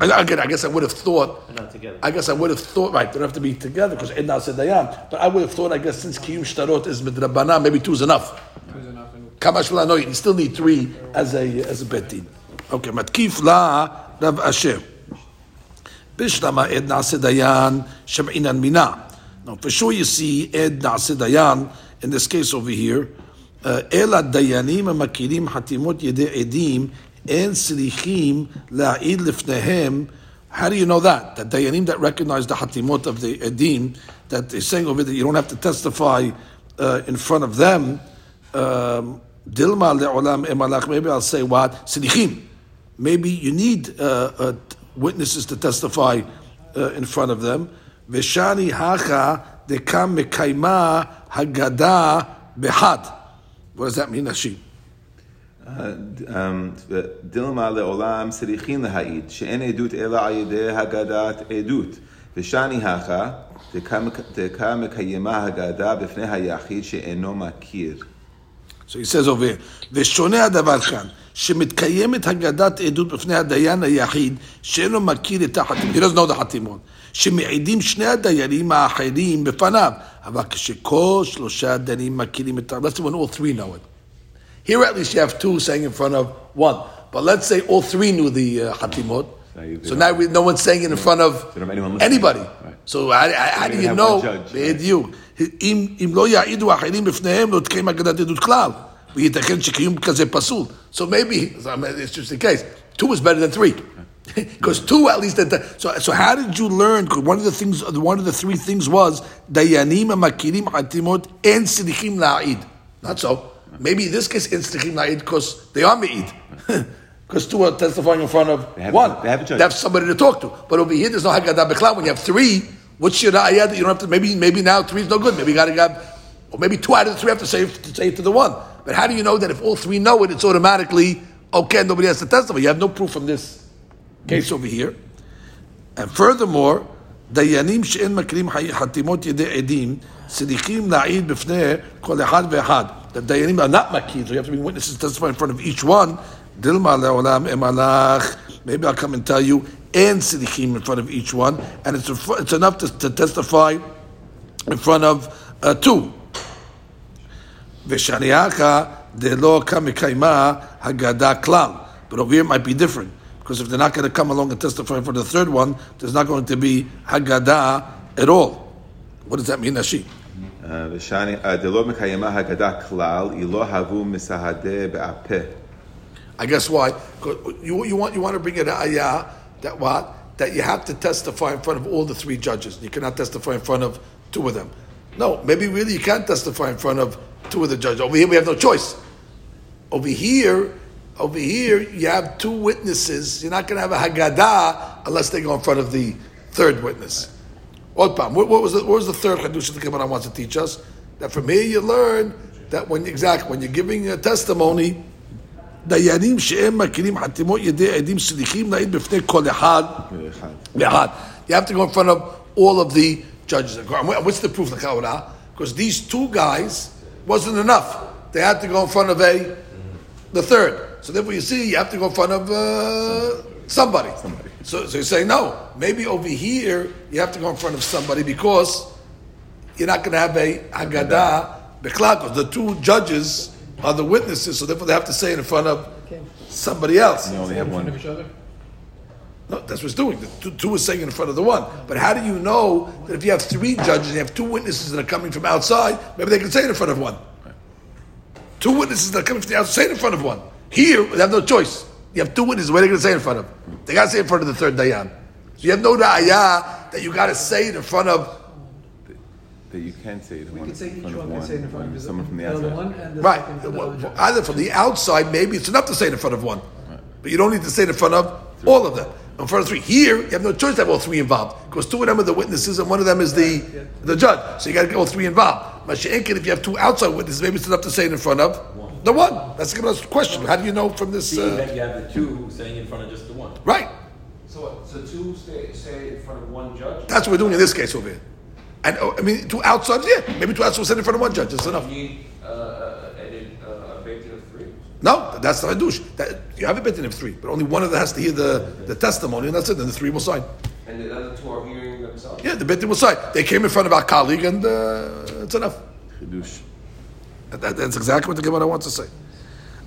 I- Again, I guess I would have thought. not together. I guess I would have thought. Right, they don't have to be together because Edna said Dayan. But I would have thought. I guess since Kiyum Shtarot is midrabana, maybe two is enough. Who's enough and Kamash no, you still need three as a as a betin. Okay, matkif la Rav Asher. Bishlama Ed Nase Dayan Shem'inan Mina. Now, for sure, you see Ed Nase Dayan in this case over here. Ela Dayanim Makirim Hatimot Yede Edim En Silichim La'id Lifnehem. How do you know that? That Dayanim that recognize the Hatimot of the Edim, that they're saying over there, you don't have to testify uh, in front of them. Um, Dilma le'olam emalach. Maybe I'll say what? Silichim. Maybe you need uh, uh, witnesses to testify uh, in front of them. Veshani hacha dekam mekaima hagada behad. What does that mean, Nashi? דילמה לעולם צריכים להעיד שאין עדות אלא על ידי הגדת עדות. ושני הכה דקה מקיימה הגדה בפני היחיד שאינו מכיר. So he says over here, ושונה הדבר כאן, שמתקיימת הגדת עדות בפני הדיין היחיד, שאינו מכיר את החתימות, he doesn't know the חתימות, שמעידים שני הדיינים האחרים בפניו, אבל כשכל שלושה דיינים מכירים את ה... let's say when all three know it. Here at least you have two saying in front of one, but let's say all three knew the uh, חתימות, Now you- so now we, no one's saying it in front of don't have anyone listening. anybody. Right. So how, how, how do even you have know? one judge, right. בדיוק. אם, אם לא יעידו אחרים בפניהם, לא תקיים אגדת עדות כלל. וייתכן שקיום כזה פסול. So maybe, I mean, it's just the case. Two is better than three. [LAUGHS] Because two at least. so, so how did you learn? One of the things, one of the three things was dayanim and makirim atimot and sidichim la'id. Not so. Maybe in this case in sidichim la'id because they are me'id. [LAUGHS] Because two are testifying in front of they one. A, they, have they have somebody to talk to. But over here, there's no hagadah beklau. When you have three, what's your ayah that you don't have to? Maybe maybe now three is no good. Maybe you got to have, or maybe two out of the three have to say to say it to the one. But how do you know that if all three know it, it's automatically okay? Nobody has to testify. You have no proof from this case over here. And furthermore, דיינים שאין מקרים חתימות ידי עדים, צריכים להעיד בפני כל אחד ואחד. The דיינים are not makir, so you have to be witnesses to testify in front of each one. דילמה לעולם הם הלך, maybe I'll come and tell you, אין צריכים in front of each one, and it's, it's enough to, to testify in front of uh, two. ושניאך דלא כמקיימה הגדה כלל. But over here it might be different. because if they're not going to come along and testify for the third one, there's not going to be Haggadah at all. What does that mean, Nashi? I guess why? You, you, want, you want to bring it ayah that what? That you have to testify in front of all the three judges. You cannot testify in front of two of them. No, maybe really you can't testify in front of two of the judges. Over here we have no choice. Over here, over here you have two witnesses. You're not going to have a Haggadah unless they go in front of the third witness. What, what, what was the, what was the third Hadush the Gemara wants to teach us? That from here you learn that when exactly when you're giving a testimony, דיינים שהם מכירים חתימות ידי עדים סליחים להעיד בפני כל אחד אחד. ואחד. You have to go in front of all of the judges. And What's the proof, Lakaura? Because these two guys wasn't enough. They had to go in front of a the third. So therefore, you see, you have to go in front of uh, somebody. Somebody. So, so you say no. Maybe over here you have to go in front of somebody because you're not going to have a Haggadah Beklal, because the two judges are the witnesses, so therefore they have to say in front of somebody else. You only have front of one. each other. No, that's what it's doing. The two, two is saying in front of the one. But how do you know that if you have three judges and you have two witnesses that are coming from outside, maybe they can say it in front of one? Two witnesses that are coming from the outside, say it in front of one. Here, they have no choice. You have two witnesses, what are they going to say in front of? They got to say in front of the third Dayan. So you have no ra'ayah that you got to say it in front of. That you can say the We one say in each front of one can say it in front of the someone from the other outside. one and the Right. second to the Well, other. Either from the outside, maybe it's enough to say it in front of one. But you don't need to say it in front of all of them. In front of three. Here, you have no choice to have all three involved. Because two of them are the witnesses and one of them is the, the judge. So you got to get all three involved. But if you have two outside witnesses, maybe it's enough to say it in front of the one. That's the question. How do you know from this? Seeing Uh, that you have the two saying in front of just the one. right. So what? So two stay, say in front of one judge? That's what we're doing in this case over here. And oh, I mean, two outsides, yeah. Maybe two outsides in front of one judge. That's enough. You need uh, uh, an- uh, a bait of three? No, that's the hadush. That you have a bit of three, but only one of them has to hear the, the testimony, and that's it. Then the three will sign. And the other two are hearing themselves? Yeah, the bit will sign. They came in front of our colleague, and uh, it's enough. Chidush. That- that- that's exactly what the Gemara wants to say.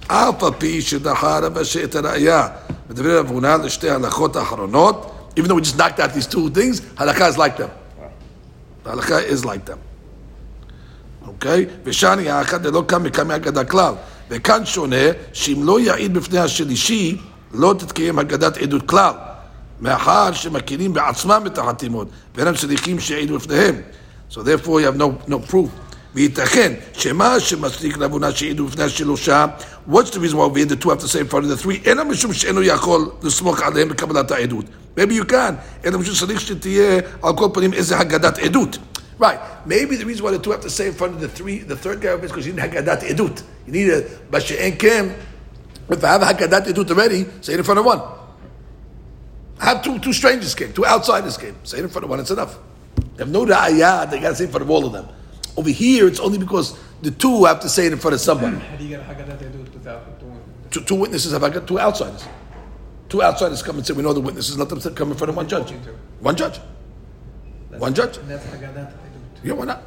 אף על פי שדחה רב אשר את הראייה, מדבר רב הונא לשתי ההלכות האחרונות, even though we just knocked out these two things, halakha is like them. The halakha is like them. אוקיי? ושאני האחד לא קם מקמי אגדה כלל. וכאן שונה, שאם לא יעיד בפני השלישי, לא תתקיים אגדת עדות כלל. מאחר שמכירים בעצמם את החתימות, ואין הם צריכים שיעידו בפניהם. So therefore you have no, no proof. וייתכן שמה שמצדיק לעוונה שיעידו בפני השלושה, what's the reason why we had the two have to say in front of the three? אלא משום שאינו יכול לסמוך עליהם בקבלת העדות. Maybe you can, אלא משום שצריך שתהיה על כל פנים איזה הגדת עדות. Right. Maybe the reason why the two have to say in front of the three, the third guy is because you need Haggadat Edut. You need a Bashe'en Kim. If I have a Haggadat Edut already, say it in front of one. Have two two strangers came, two outsiders came. Say it in front of one, it's enough. You have no ra'ayah, they got to say it in front of all of them. Over here, it's only because the two have to say it in front of somebody. How do you get a Haggadah to do it without doing Two, two witnesses have got two outsiders. Two outsiders come and say, we know the witnesses, let them come in front of one judge. One judge. One judge. That's Haggadah to do Yeah, why not?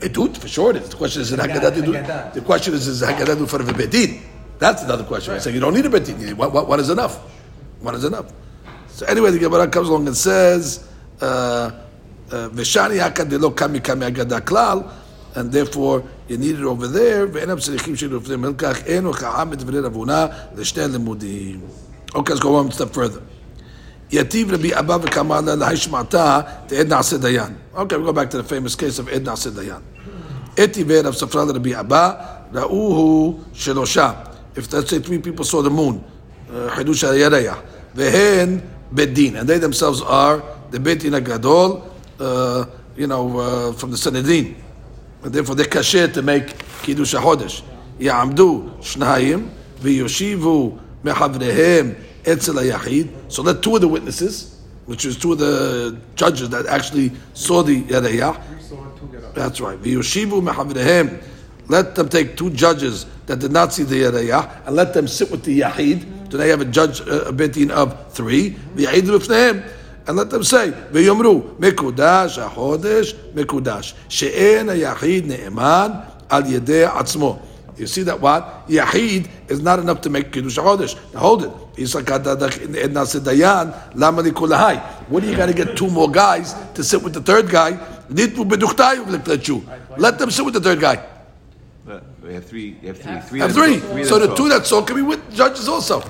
Edut, for sure it is. The question is, is it Haggadah Haggadah. Edut? The question is, is Haggadah in front of a Bedin? That's another question. So you don't need a Bedin. What, what, what is enough? What is enough? So anyway, the Gemara comes along and says, uh, uh, Veshani hakad delo kami kami Haggadah klal, and therefore you need it over there, ואינם צריכים שלפניהם על כך, אין הוכחה מדברי רבונה לשני לימודים. Okay, let's go one step further. יתיב רבי אבא וכמה לה להשמעתה תעד נעשה דיין. Okay, we go back to the famous case of עד נעשה דיין. אתי ורב ספרה לרבי אבא, ראוהו שלושה. If let's say three people saw the moon, uh, חידוש הירח, והן בית דין, and they themselves are the בית דין הגדול, uh, you know, uh, from the Sanhedrin. And therefore, they're kasher to make Kiddush HaChodesh. Ya'amdu shnayim v'yoshivu mehavrehem etzel hayachid. So let two of the witnesses, which is two of the judges that actually saw the Yerayah. That's right. V'yoshivu mehavrehem. Let them take two judges that did not see the Yerayah and let them sit with the Yahid. Do they have a judge, uh, a betin of three? V'yahid v'fnehem. And let them say, V'yomru, mekudash ha-chodesh, mekudash. She'en ha-yahid ne'eman al yedei atzmo. You see that what? Yahid is not enough to make Kiddush HaChodesh. Now hold it. What do you got to get two more guys to sit with the third guy? Nitbu beduchtayu v'liklechu. Let them sit with the third guy. We have three. You have three. Three. Have three. saw- So the two that saw can be with judges also.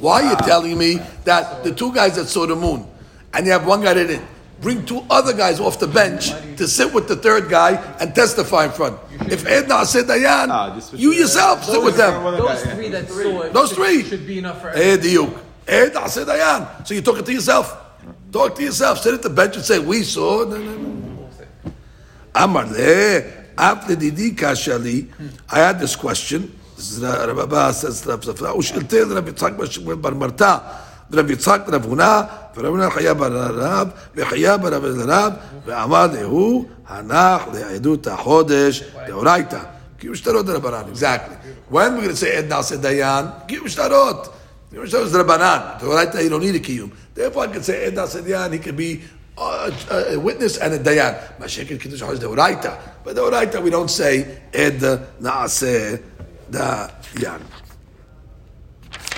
Why are you telling me that the two guys that saw the moon and you have one guy that didn't? Bring two other guys off the bench to sit with the third guy and testify in front. If Ed na'aseh Dayan, you yourself sit with them. Those three that saw it Those three. should be enough for everyone. Ed na'aseh Dayan. So you talk it to yourself. Talk to yourself. Sit at the bench and say, We saw. Amar after Didi Kashali, I had this question. רב אבא says רב ספרא, ושאלתי לרב יצחק בר מרתא, ורב יצחק רב הונא, ורב הונא חיה בר הרב, וחיה בר הרב, ואמר להו, הנח לעדות החודש דאורייתא. קיום שטרות דרבנן, exactly. When we're going to say עד נעשה דיין, קיום שטרות. קיום שטרות זה רבנן, דאורייתא you don't need a קיום. Therefore I can say עד נעשה דיין, he can be uh, a witness and a dayan. Mashekir kiddush hajj deoraita, but deoraita we don't say ed naaseh dayan.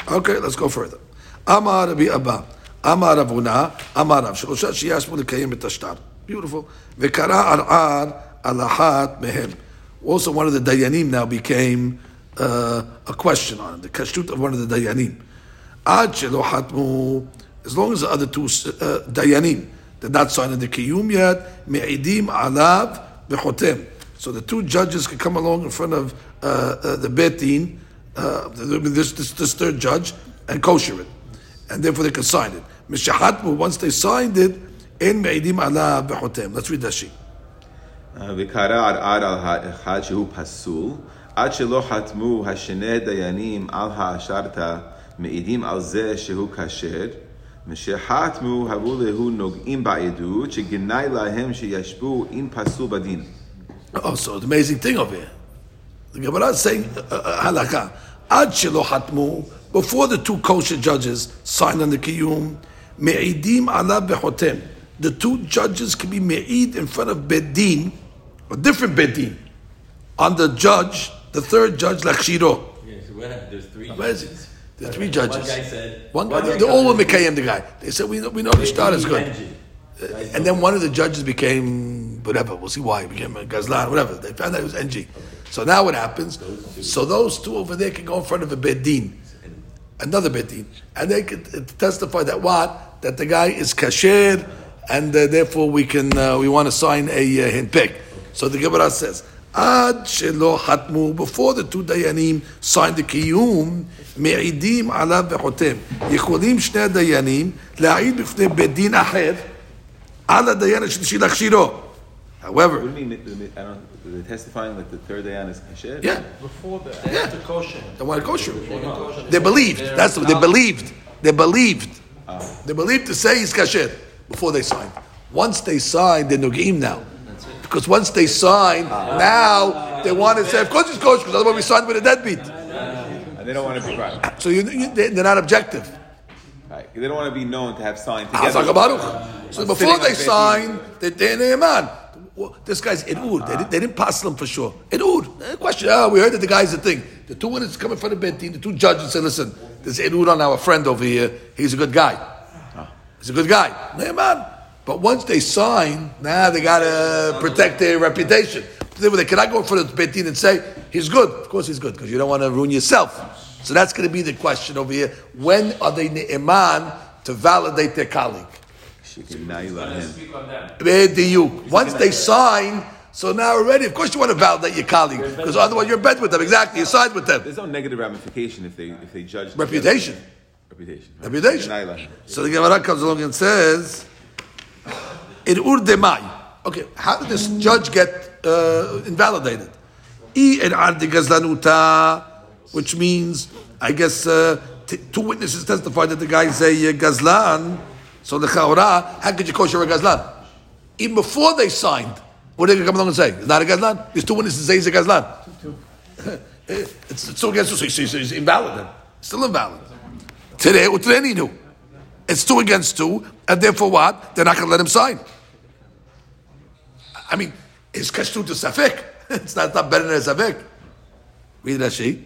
Okay, let's go further. Amar Rabbi Abba, Amar Ravuna, Amar Rav, שחושב שיש בו לקיים את השטר. Beautiful. וקרא ערער על אחת מהם. Also one of the dayanim now became uh, a question on it, the kashrut of one of the dayanim. עד שלא חתמו, as long as the other two uh, dayanim did not sign the kiyum yet, מעידים עליו וחותם. So the two judges could come along in front of uh, uh, the Betin, uh, this, this, this, third judge, and kosher it. And therefore they could sign it. Mishahatmu, once they signed it, in מעידים Allah בחותם. Let's read Rashi. וקרא ערער על האחד שהוא פסול, עד שלא חתמו השני דיינים על האשרת מעידים על זה שהוא כשר, משחתמו הבו להו נוגעים בעדות, שגנאי להם שישבו עם פסול בדין. Oh, so the amazing thing over here. The Gemara is saying uh, uh, halakha. Ad shelo hatmu, before the two kosher judges signed on the kiyum, me'idim alav behotem. The two judges can be me'id in front of bedin, a different bedin, on the judge, the third judge, lakshiro. Yeah, so? There's three judges. The three judges. One guy said. One guy, they, all were Mekayim, the guy. They said, we know, we know the shtar is good. And then one of the judges became whatever. We'll see why. He became a Gazlan, whatever. They found out it was NG. So now what happens? So those two over there can go in front of a bedin, another bedin, and they could uh, testify that what that the guy is kasher, and uh, therefore we can uh, we want to sign a uh, hinpik. So the Gemara says. Ad shelo hatmu before the two dayanim signed the kiyum מעידים עליו וחותם. יכולים שני הדיינים להעיד בפני בית דין אחר על הדיין השלישי להכשירו. what However, do you mean, I don't, they're testifying that the third dayan is kasher? yeah, Before that, They have to kosher. they want kosher. They can kosher. They believed. That's what they believed. They believed. Ah. They believed to say he's kasher before they signed. Once they signed, they're nugeim now. Because once they signed, Ah. now they want to say, of course he's kosher, because otherwise we signed with a deadbeat. And they don't want to be right. So you, you, they- they're not objective. right. They don't want to be known to have signed Hazak together. Baruch. So before they signed, they're, they man. Well, this guy's Edud. They, didn't- they didn't pass him for sure. Edud. Eh, Question. Oh, we heard that the guy's a thing. The two winners come in front of the team. The two judges say, "Listen, there's Edud on our friend over here. He's a good guy. He's a good guy." man. But once they sign, now they gotta protect their reputation. They they cannot go in of the Betin and say he's good. Of course, he's good because you don't want to ruin yourself. So that's going to be the question over here. When are they ne'eman to validate their colleague? Bediuk. Once they sign, so now already, of course you want to validate your colleague because otherwise you're in bed with them. Exactly, you side with them. There's no negative ramification if they if they judge Reputation. Reputation. Reputation. So the Gemara comes along and says, "Irur demai." Okay, how did this judge get uh, invalidated? I ir'ar de gazlanuta, which means, I guess, uh, t- two witnesses testified that the guy is a uh, gazlan. So the chaura, how could you kosher a gazlan? Even before they signed, what are they going to come along and say? It's not a gazlan. These two witnesses say he's a gazlan. [LAUGHS] it's, it's still against two, so he's, invalid. Then. Still invalid. Today, what today he knew. It's two against two, and therefore what? They're not going to let him sign. I mean, it's kashrut to safek. [LAUGHS] It's not, it's not better than a safek. Read Rashi.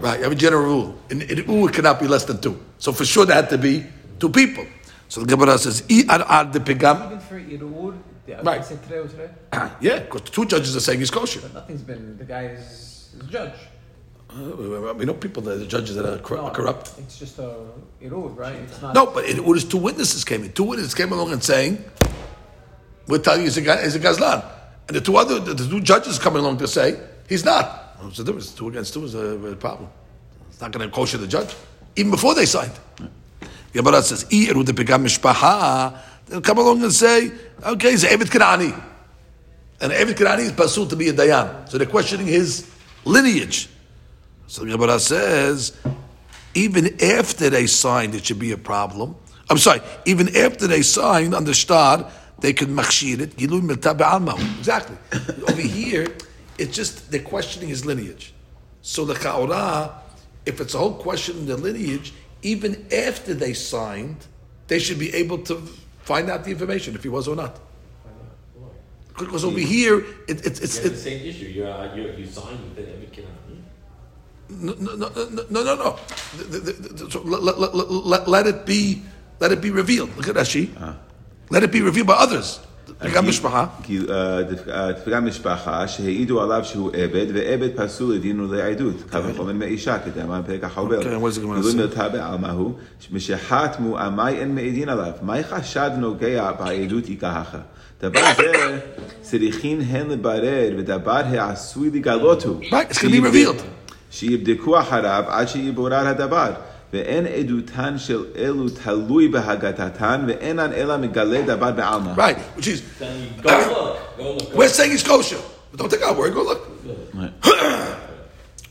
Right, you have a general rule. In, in it cannot be less than two. So for sure there had to be two people. So the Gemara says, "I pigam." Even for irur, right? Say tre. [CLEARS THROAT] Yeah, because two judges are saying he's kosher. But nothing's been the guy is, is judge. Uh, we know people, that the judges that are cor- No, corrupt. It's just a Irur, right? It's not. No, but it was two witnesses came in. Two witnesses came along and saying, "We're telling you he's a, he's a gazlan," and the two other, the, the two judges coming along to say he's not. What's the difference? Two against two is a, a problem. It's not going to kosher the judge, even before they signed. Gemara says, "I eru de pigam mishpaha." They'll come along and say, "Okay, he's Evid Kanani," and Evid Kanani is pasul to be a dayan. So they're questioning his lineage. So the Gemara says, even after they signed, it should be a problem. I'm sorry, even after they signed on the shtar, they could machshir it. Exactly. Over here, it's just they're questioning his lineage. So the chaura, if it's a whole question in the lineage, even after they signed, they should be able to find out the information if he was or not. Because over here, it, it, it's You have the same issue. You uh, you signed with the Evid Kenani no, no, no, no, no, no. no. The- the- the- the- so let, let, let, let, let it be, let it be revealed. Look at Rashi. Let it be revealed by others. גם משפחה. כי אה, דפ- אה, תפגע משפחה שהעידו עליו שהוא עבד, ועבד פסול לדינו לעדות, קו וחומר מאישה, כדאמר בפרק החובל. כן, what is it gonna גילוי say? מלטה בעלמהו, משחתמו עמי אין מעידין עליו, מהי חשד נוגע בעדות איכהכה? דבר זה צריכין הן לברר, ודבר העשוי לגלותו. [COUGHS] Right, it's gonna be revealed. שיבדקו אחריו עד שיבורר הדבר. ואין עדותן של אלו תלוי בהגתתן, ואינן אלא מגלה דבר בעלמא. Right, which is, Then you go look. Go look. we're saying he's kosher. But don't take our word, go look. [COUGHS]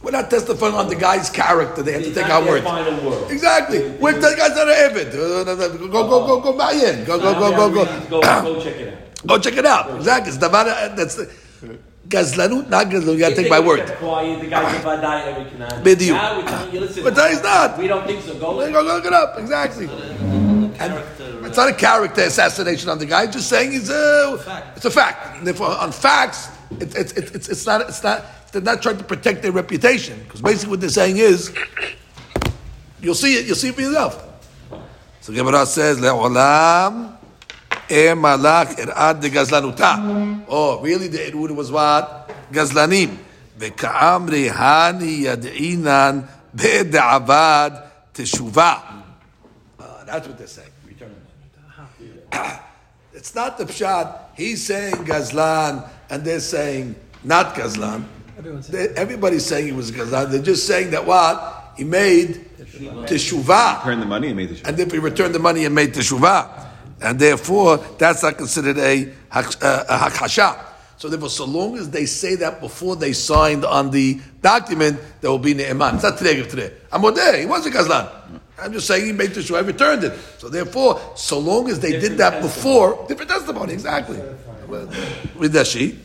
we're not testifying on the guy's character. They have to It's take not our their word. final word. Exactly. We're the guys that are avid. Go, go, go, go, buy in. Go, go, go, go, Go, go. go check it out. Go check it out. Exactly. It's davar- That's the gazlanut, not gazlanut. You gotta take my word. kept Quiet, the guy's a Vadai every Canaan. Bidyu. Now we're telling you, listen. But he's not. We don't think so. Go look. go look it up. Exactly. Character. Uh, it's not a character assassination on the guy. Just saying it's a uh, Fact. it's a fact. And therefore, uh, on facts, it's it's, it's not it's not they're not trying to protect their reputation because basically what they're saying is you'll see it. You'll see it for yourself. So Gemara says le'olam Eh malach irad er de gazlanuta. Oh, really? The irud was what? Gazlanim. Ve'ka'am rehani yad'inan be'da'avad teshuva. Ah, that's what they're saying. [COUGHS] It's not the pshat. He's saying gazlan, and they're saying not gazlan. They, everybody's saying he was gazlan. They're just saying that what he made teshuva. Returned the money and made teshuva. And if he returned the money and made teshuva and therefore that's not considered a, hakasha. Uh, so therefore, so long as they say that before they signed on the document, there will be ne'eman. It's not today, give today. Amodeh, he was a gazlan. I'm just saying he made the sure he returned it. So therefore, so long as they different did that testimony. before, different testimony, exactly. With Rashi.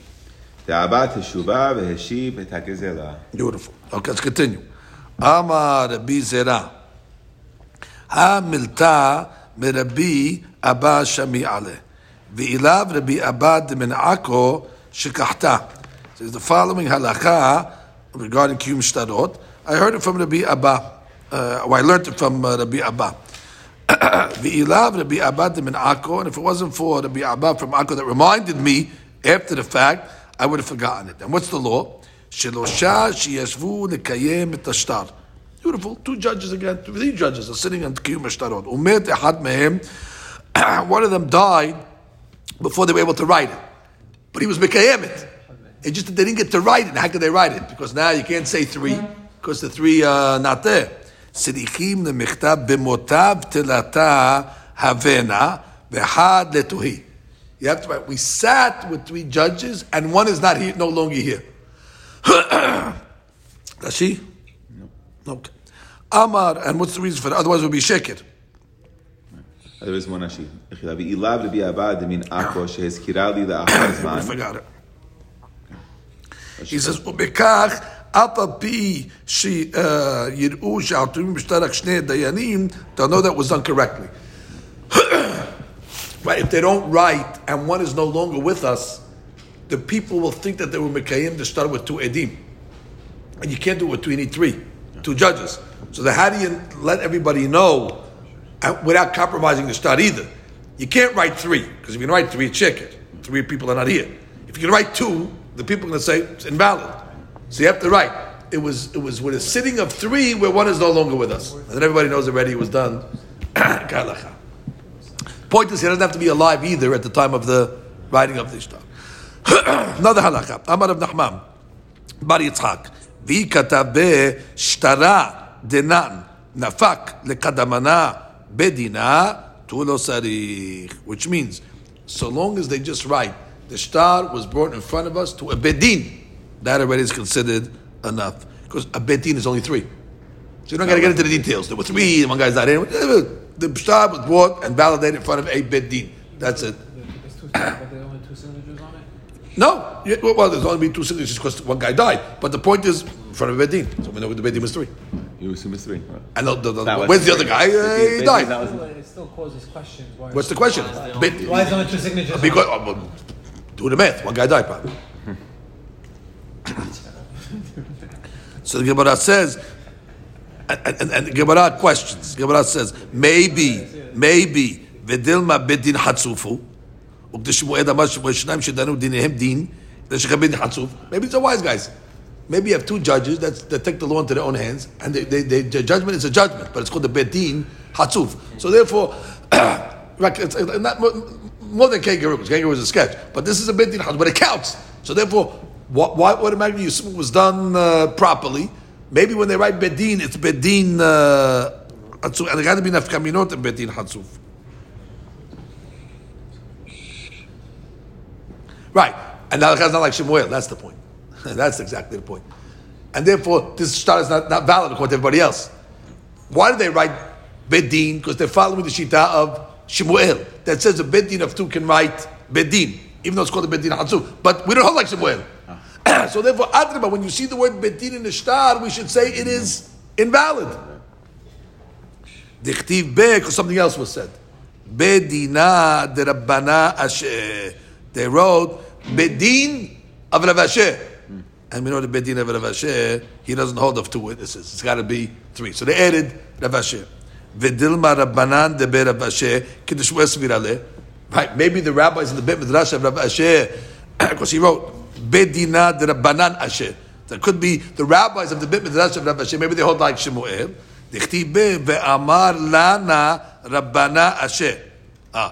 Beautiful. Okay, let's continue. Amar Rabbi Ha milta מרבי אבא שמי עלה. ואליו רבי אבא דמן עכו שכחתה. Says the following halacha regarding קיום שטרות. I heard it from Rabbi Abba. Uh, or I learned it from uh, Rabbi Abba. ואליו רבי אבא דמן עכו, and if it wasn't for Rabbi Abba from Akko that reminded me after the fact, I would have forgotten it. And what's the law? שלושה שישבו לקיים את השטר. Beautiful. Two judges again, three judges are sitting on Kiyum Eshtarot. Umet Ehad Mehem. [CLEARS THROAT] One of them died before they were able to write it. But he was Mekayemet. it. Just they didn't get to write it. How could they write it? Because now you can't say three, because the three are not there. Sidichim lemechtav b'motav telata havena v'had letuhi. You have to write. We sat with three judges, and one is not here, no longer here. [CLEARS THROAT] Does she? No. Okay. Amar, and what's the reason for that? Otherwise, it would be shekir. there is one Rashi. ואילאו רבי אבא דמין עכו שהזכירה לי לאחר I [COUGHS] זמן. forgot it. He says, ובכך, אף על פי שיראו שהעתורים בשטר שני דיינים, they'll know that was done correctly. [COUGHS] right, if they don't write and one is no longer with us, the people will think that they were Mekayim to start with two Edim. And you can't do it with two, you need three, two judges. So then how do you let everybody know uh, without compromising the start? either? You can't write three, because if you can write three, it's chicken. Three people are not here. If you can write two, the people are going to say it's invalid. So you have to write. It was it was with a sitting of three where one is no longer with us. And then everybody knows already it was done. [COUGHS] Point is, he doesn't have to be alive either at the time of the writing of the Ishtar. [COUGHS] Another halakha. Amar of Nachman, Bar Yitzhak. ויקטע בשטרה דנן, נפק לקדמנה בדינה, tulo sarich, which means so long as they just write the shtar was brought in front of us to a bedin, that already is considered enough because a bedin is only three. So you don't got to get into the details. There were three, and one guy's not in. The shtar was brought and validated in front of a bedin. That's it. No. Well, there's only been two signatures because one guy died. But the point is, in front of Bedin. So we know the Bedin was three. You assume it's three. Right. And the, the, the, where's the other guy? Uh, he died. That was, it still causes questions. Why What's the question? Why is, there only two signatures? Because, um, um, do the math. One guy died, probably. [LAUGHS] so the Gemara says, and, and, and Gemara questions. Gemara says, maybe, maybe, Vedilma Bedin Hatsufu. Maybe it's the wise guys. Maybe you have two judges that, that take the law into their own hands, and they, they, they, the judgment is a judgment, but it's called the bet din hatzuf. So therefore, [CLEARS THROAT] not more, than kangaroo, because kangaroo is a sketch, but this is a bet din hatzuf, but it counts. So therefore, what, why automatically it was done uh, properly? Maybe when they write bedin, it's bedin uh, and it got to be nafkaminot and bet din hatzuf. Right. And now it's not like Shemuel. That's the point. [LAUGHS] That's exactly the point. And therefore, this shtar is not, not valid according to everybody else. Why do they write Bedin? Because they're following the Shita of Shemuel that says a Bedin of two can write Bedin, even though it's called a Bedin Hatzu. But we don't hold like Shemuel. [CLEARS THROAT] so therefore, Adraba, when you see the word Bedin in the shtar, we should say it is invalid. Dichtiv be, because something else was said. Bedina de Rabbana Asher. They wrote Bedin of Rav Asher. And we know the Bedin of Rav Asher, he doesn't hold of two witnesses. It's got to be three. So they added Rav Asher. Vedilma Rabbanan de Be Rav Asher, Kiddush Virale. Right, maybe the rabbis in the Bet Midrash of Rav Asher, because he wrote Bedina de Rabbanan Asher. That could be the rabbis of the Bet Midrash of Rav Asher. Maybe they hold like Shemuel. דכתיב ב, ואמר לנה רבנה אשר. Ah,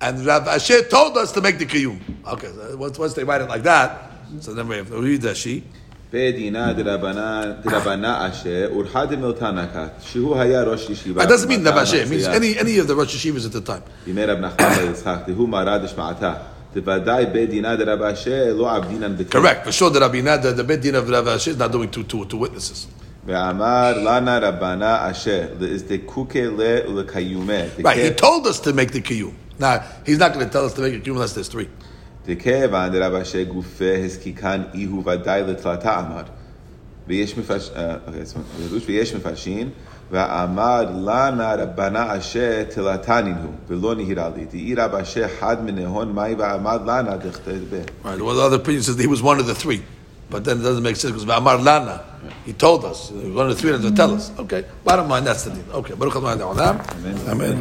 and Rav Asher told us to make the kiyum. Okay, so once, once they write it like that, so then we have to read that sheet. בדינה דרבנה דרבנה אשר אורחא דמילתנקת שהוא היה ראש ישיבה. It doesn't mean Rav במטה Asher, it means המציעה. any, any of the Rosh Yeshivas at the time. בימי רב נחמן בר יצחק דהוא מרא דשמעתה. דוודאי בדינה דרב אשר לא עבדינן בתל. Correct. For sure, the Rabbi Nada, the Beit Din of Rav Asher is not doing two, two, two witnesses. ואמר לנה רבנה אשר להזדקוקה לה ולקיומה. Right, he told us to make the kiyum. Now, he's not going to tell us to make a kiyum unless there's three. דכיוון דרב אשר גופה הזקיקן אי הוא ודאי לתלתה אמר. ויש מפרש... אה, אוקיי, זאת אומרת, ויש מפרשים, ואמר לנה רבנה אשר תלתנין הוא, ולא נהירה לי. דאי רב אשר חד מנהון מאי ועמד לנה דכתב ב. Right. Well, the other opinion says that he was one of the three. But then it doesn't make sense because Amar Lana, he told us. He was one of the three that to tell us. Okay. Bottom line, that's the deal. Okay. Baruch Adonai Le'olam. Amen.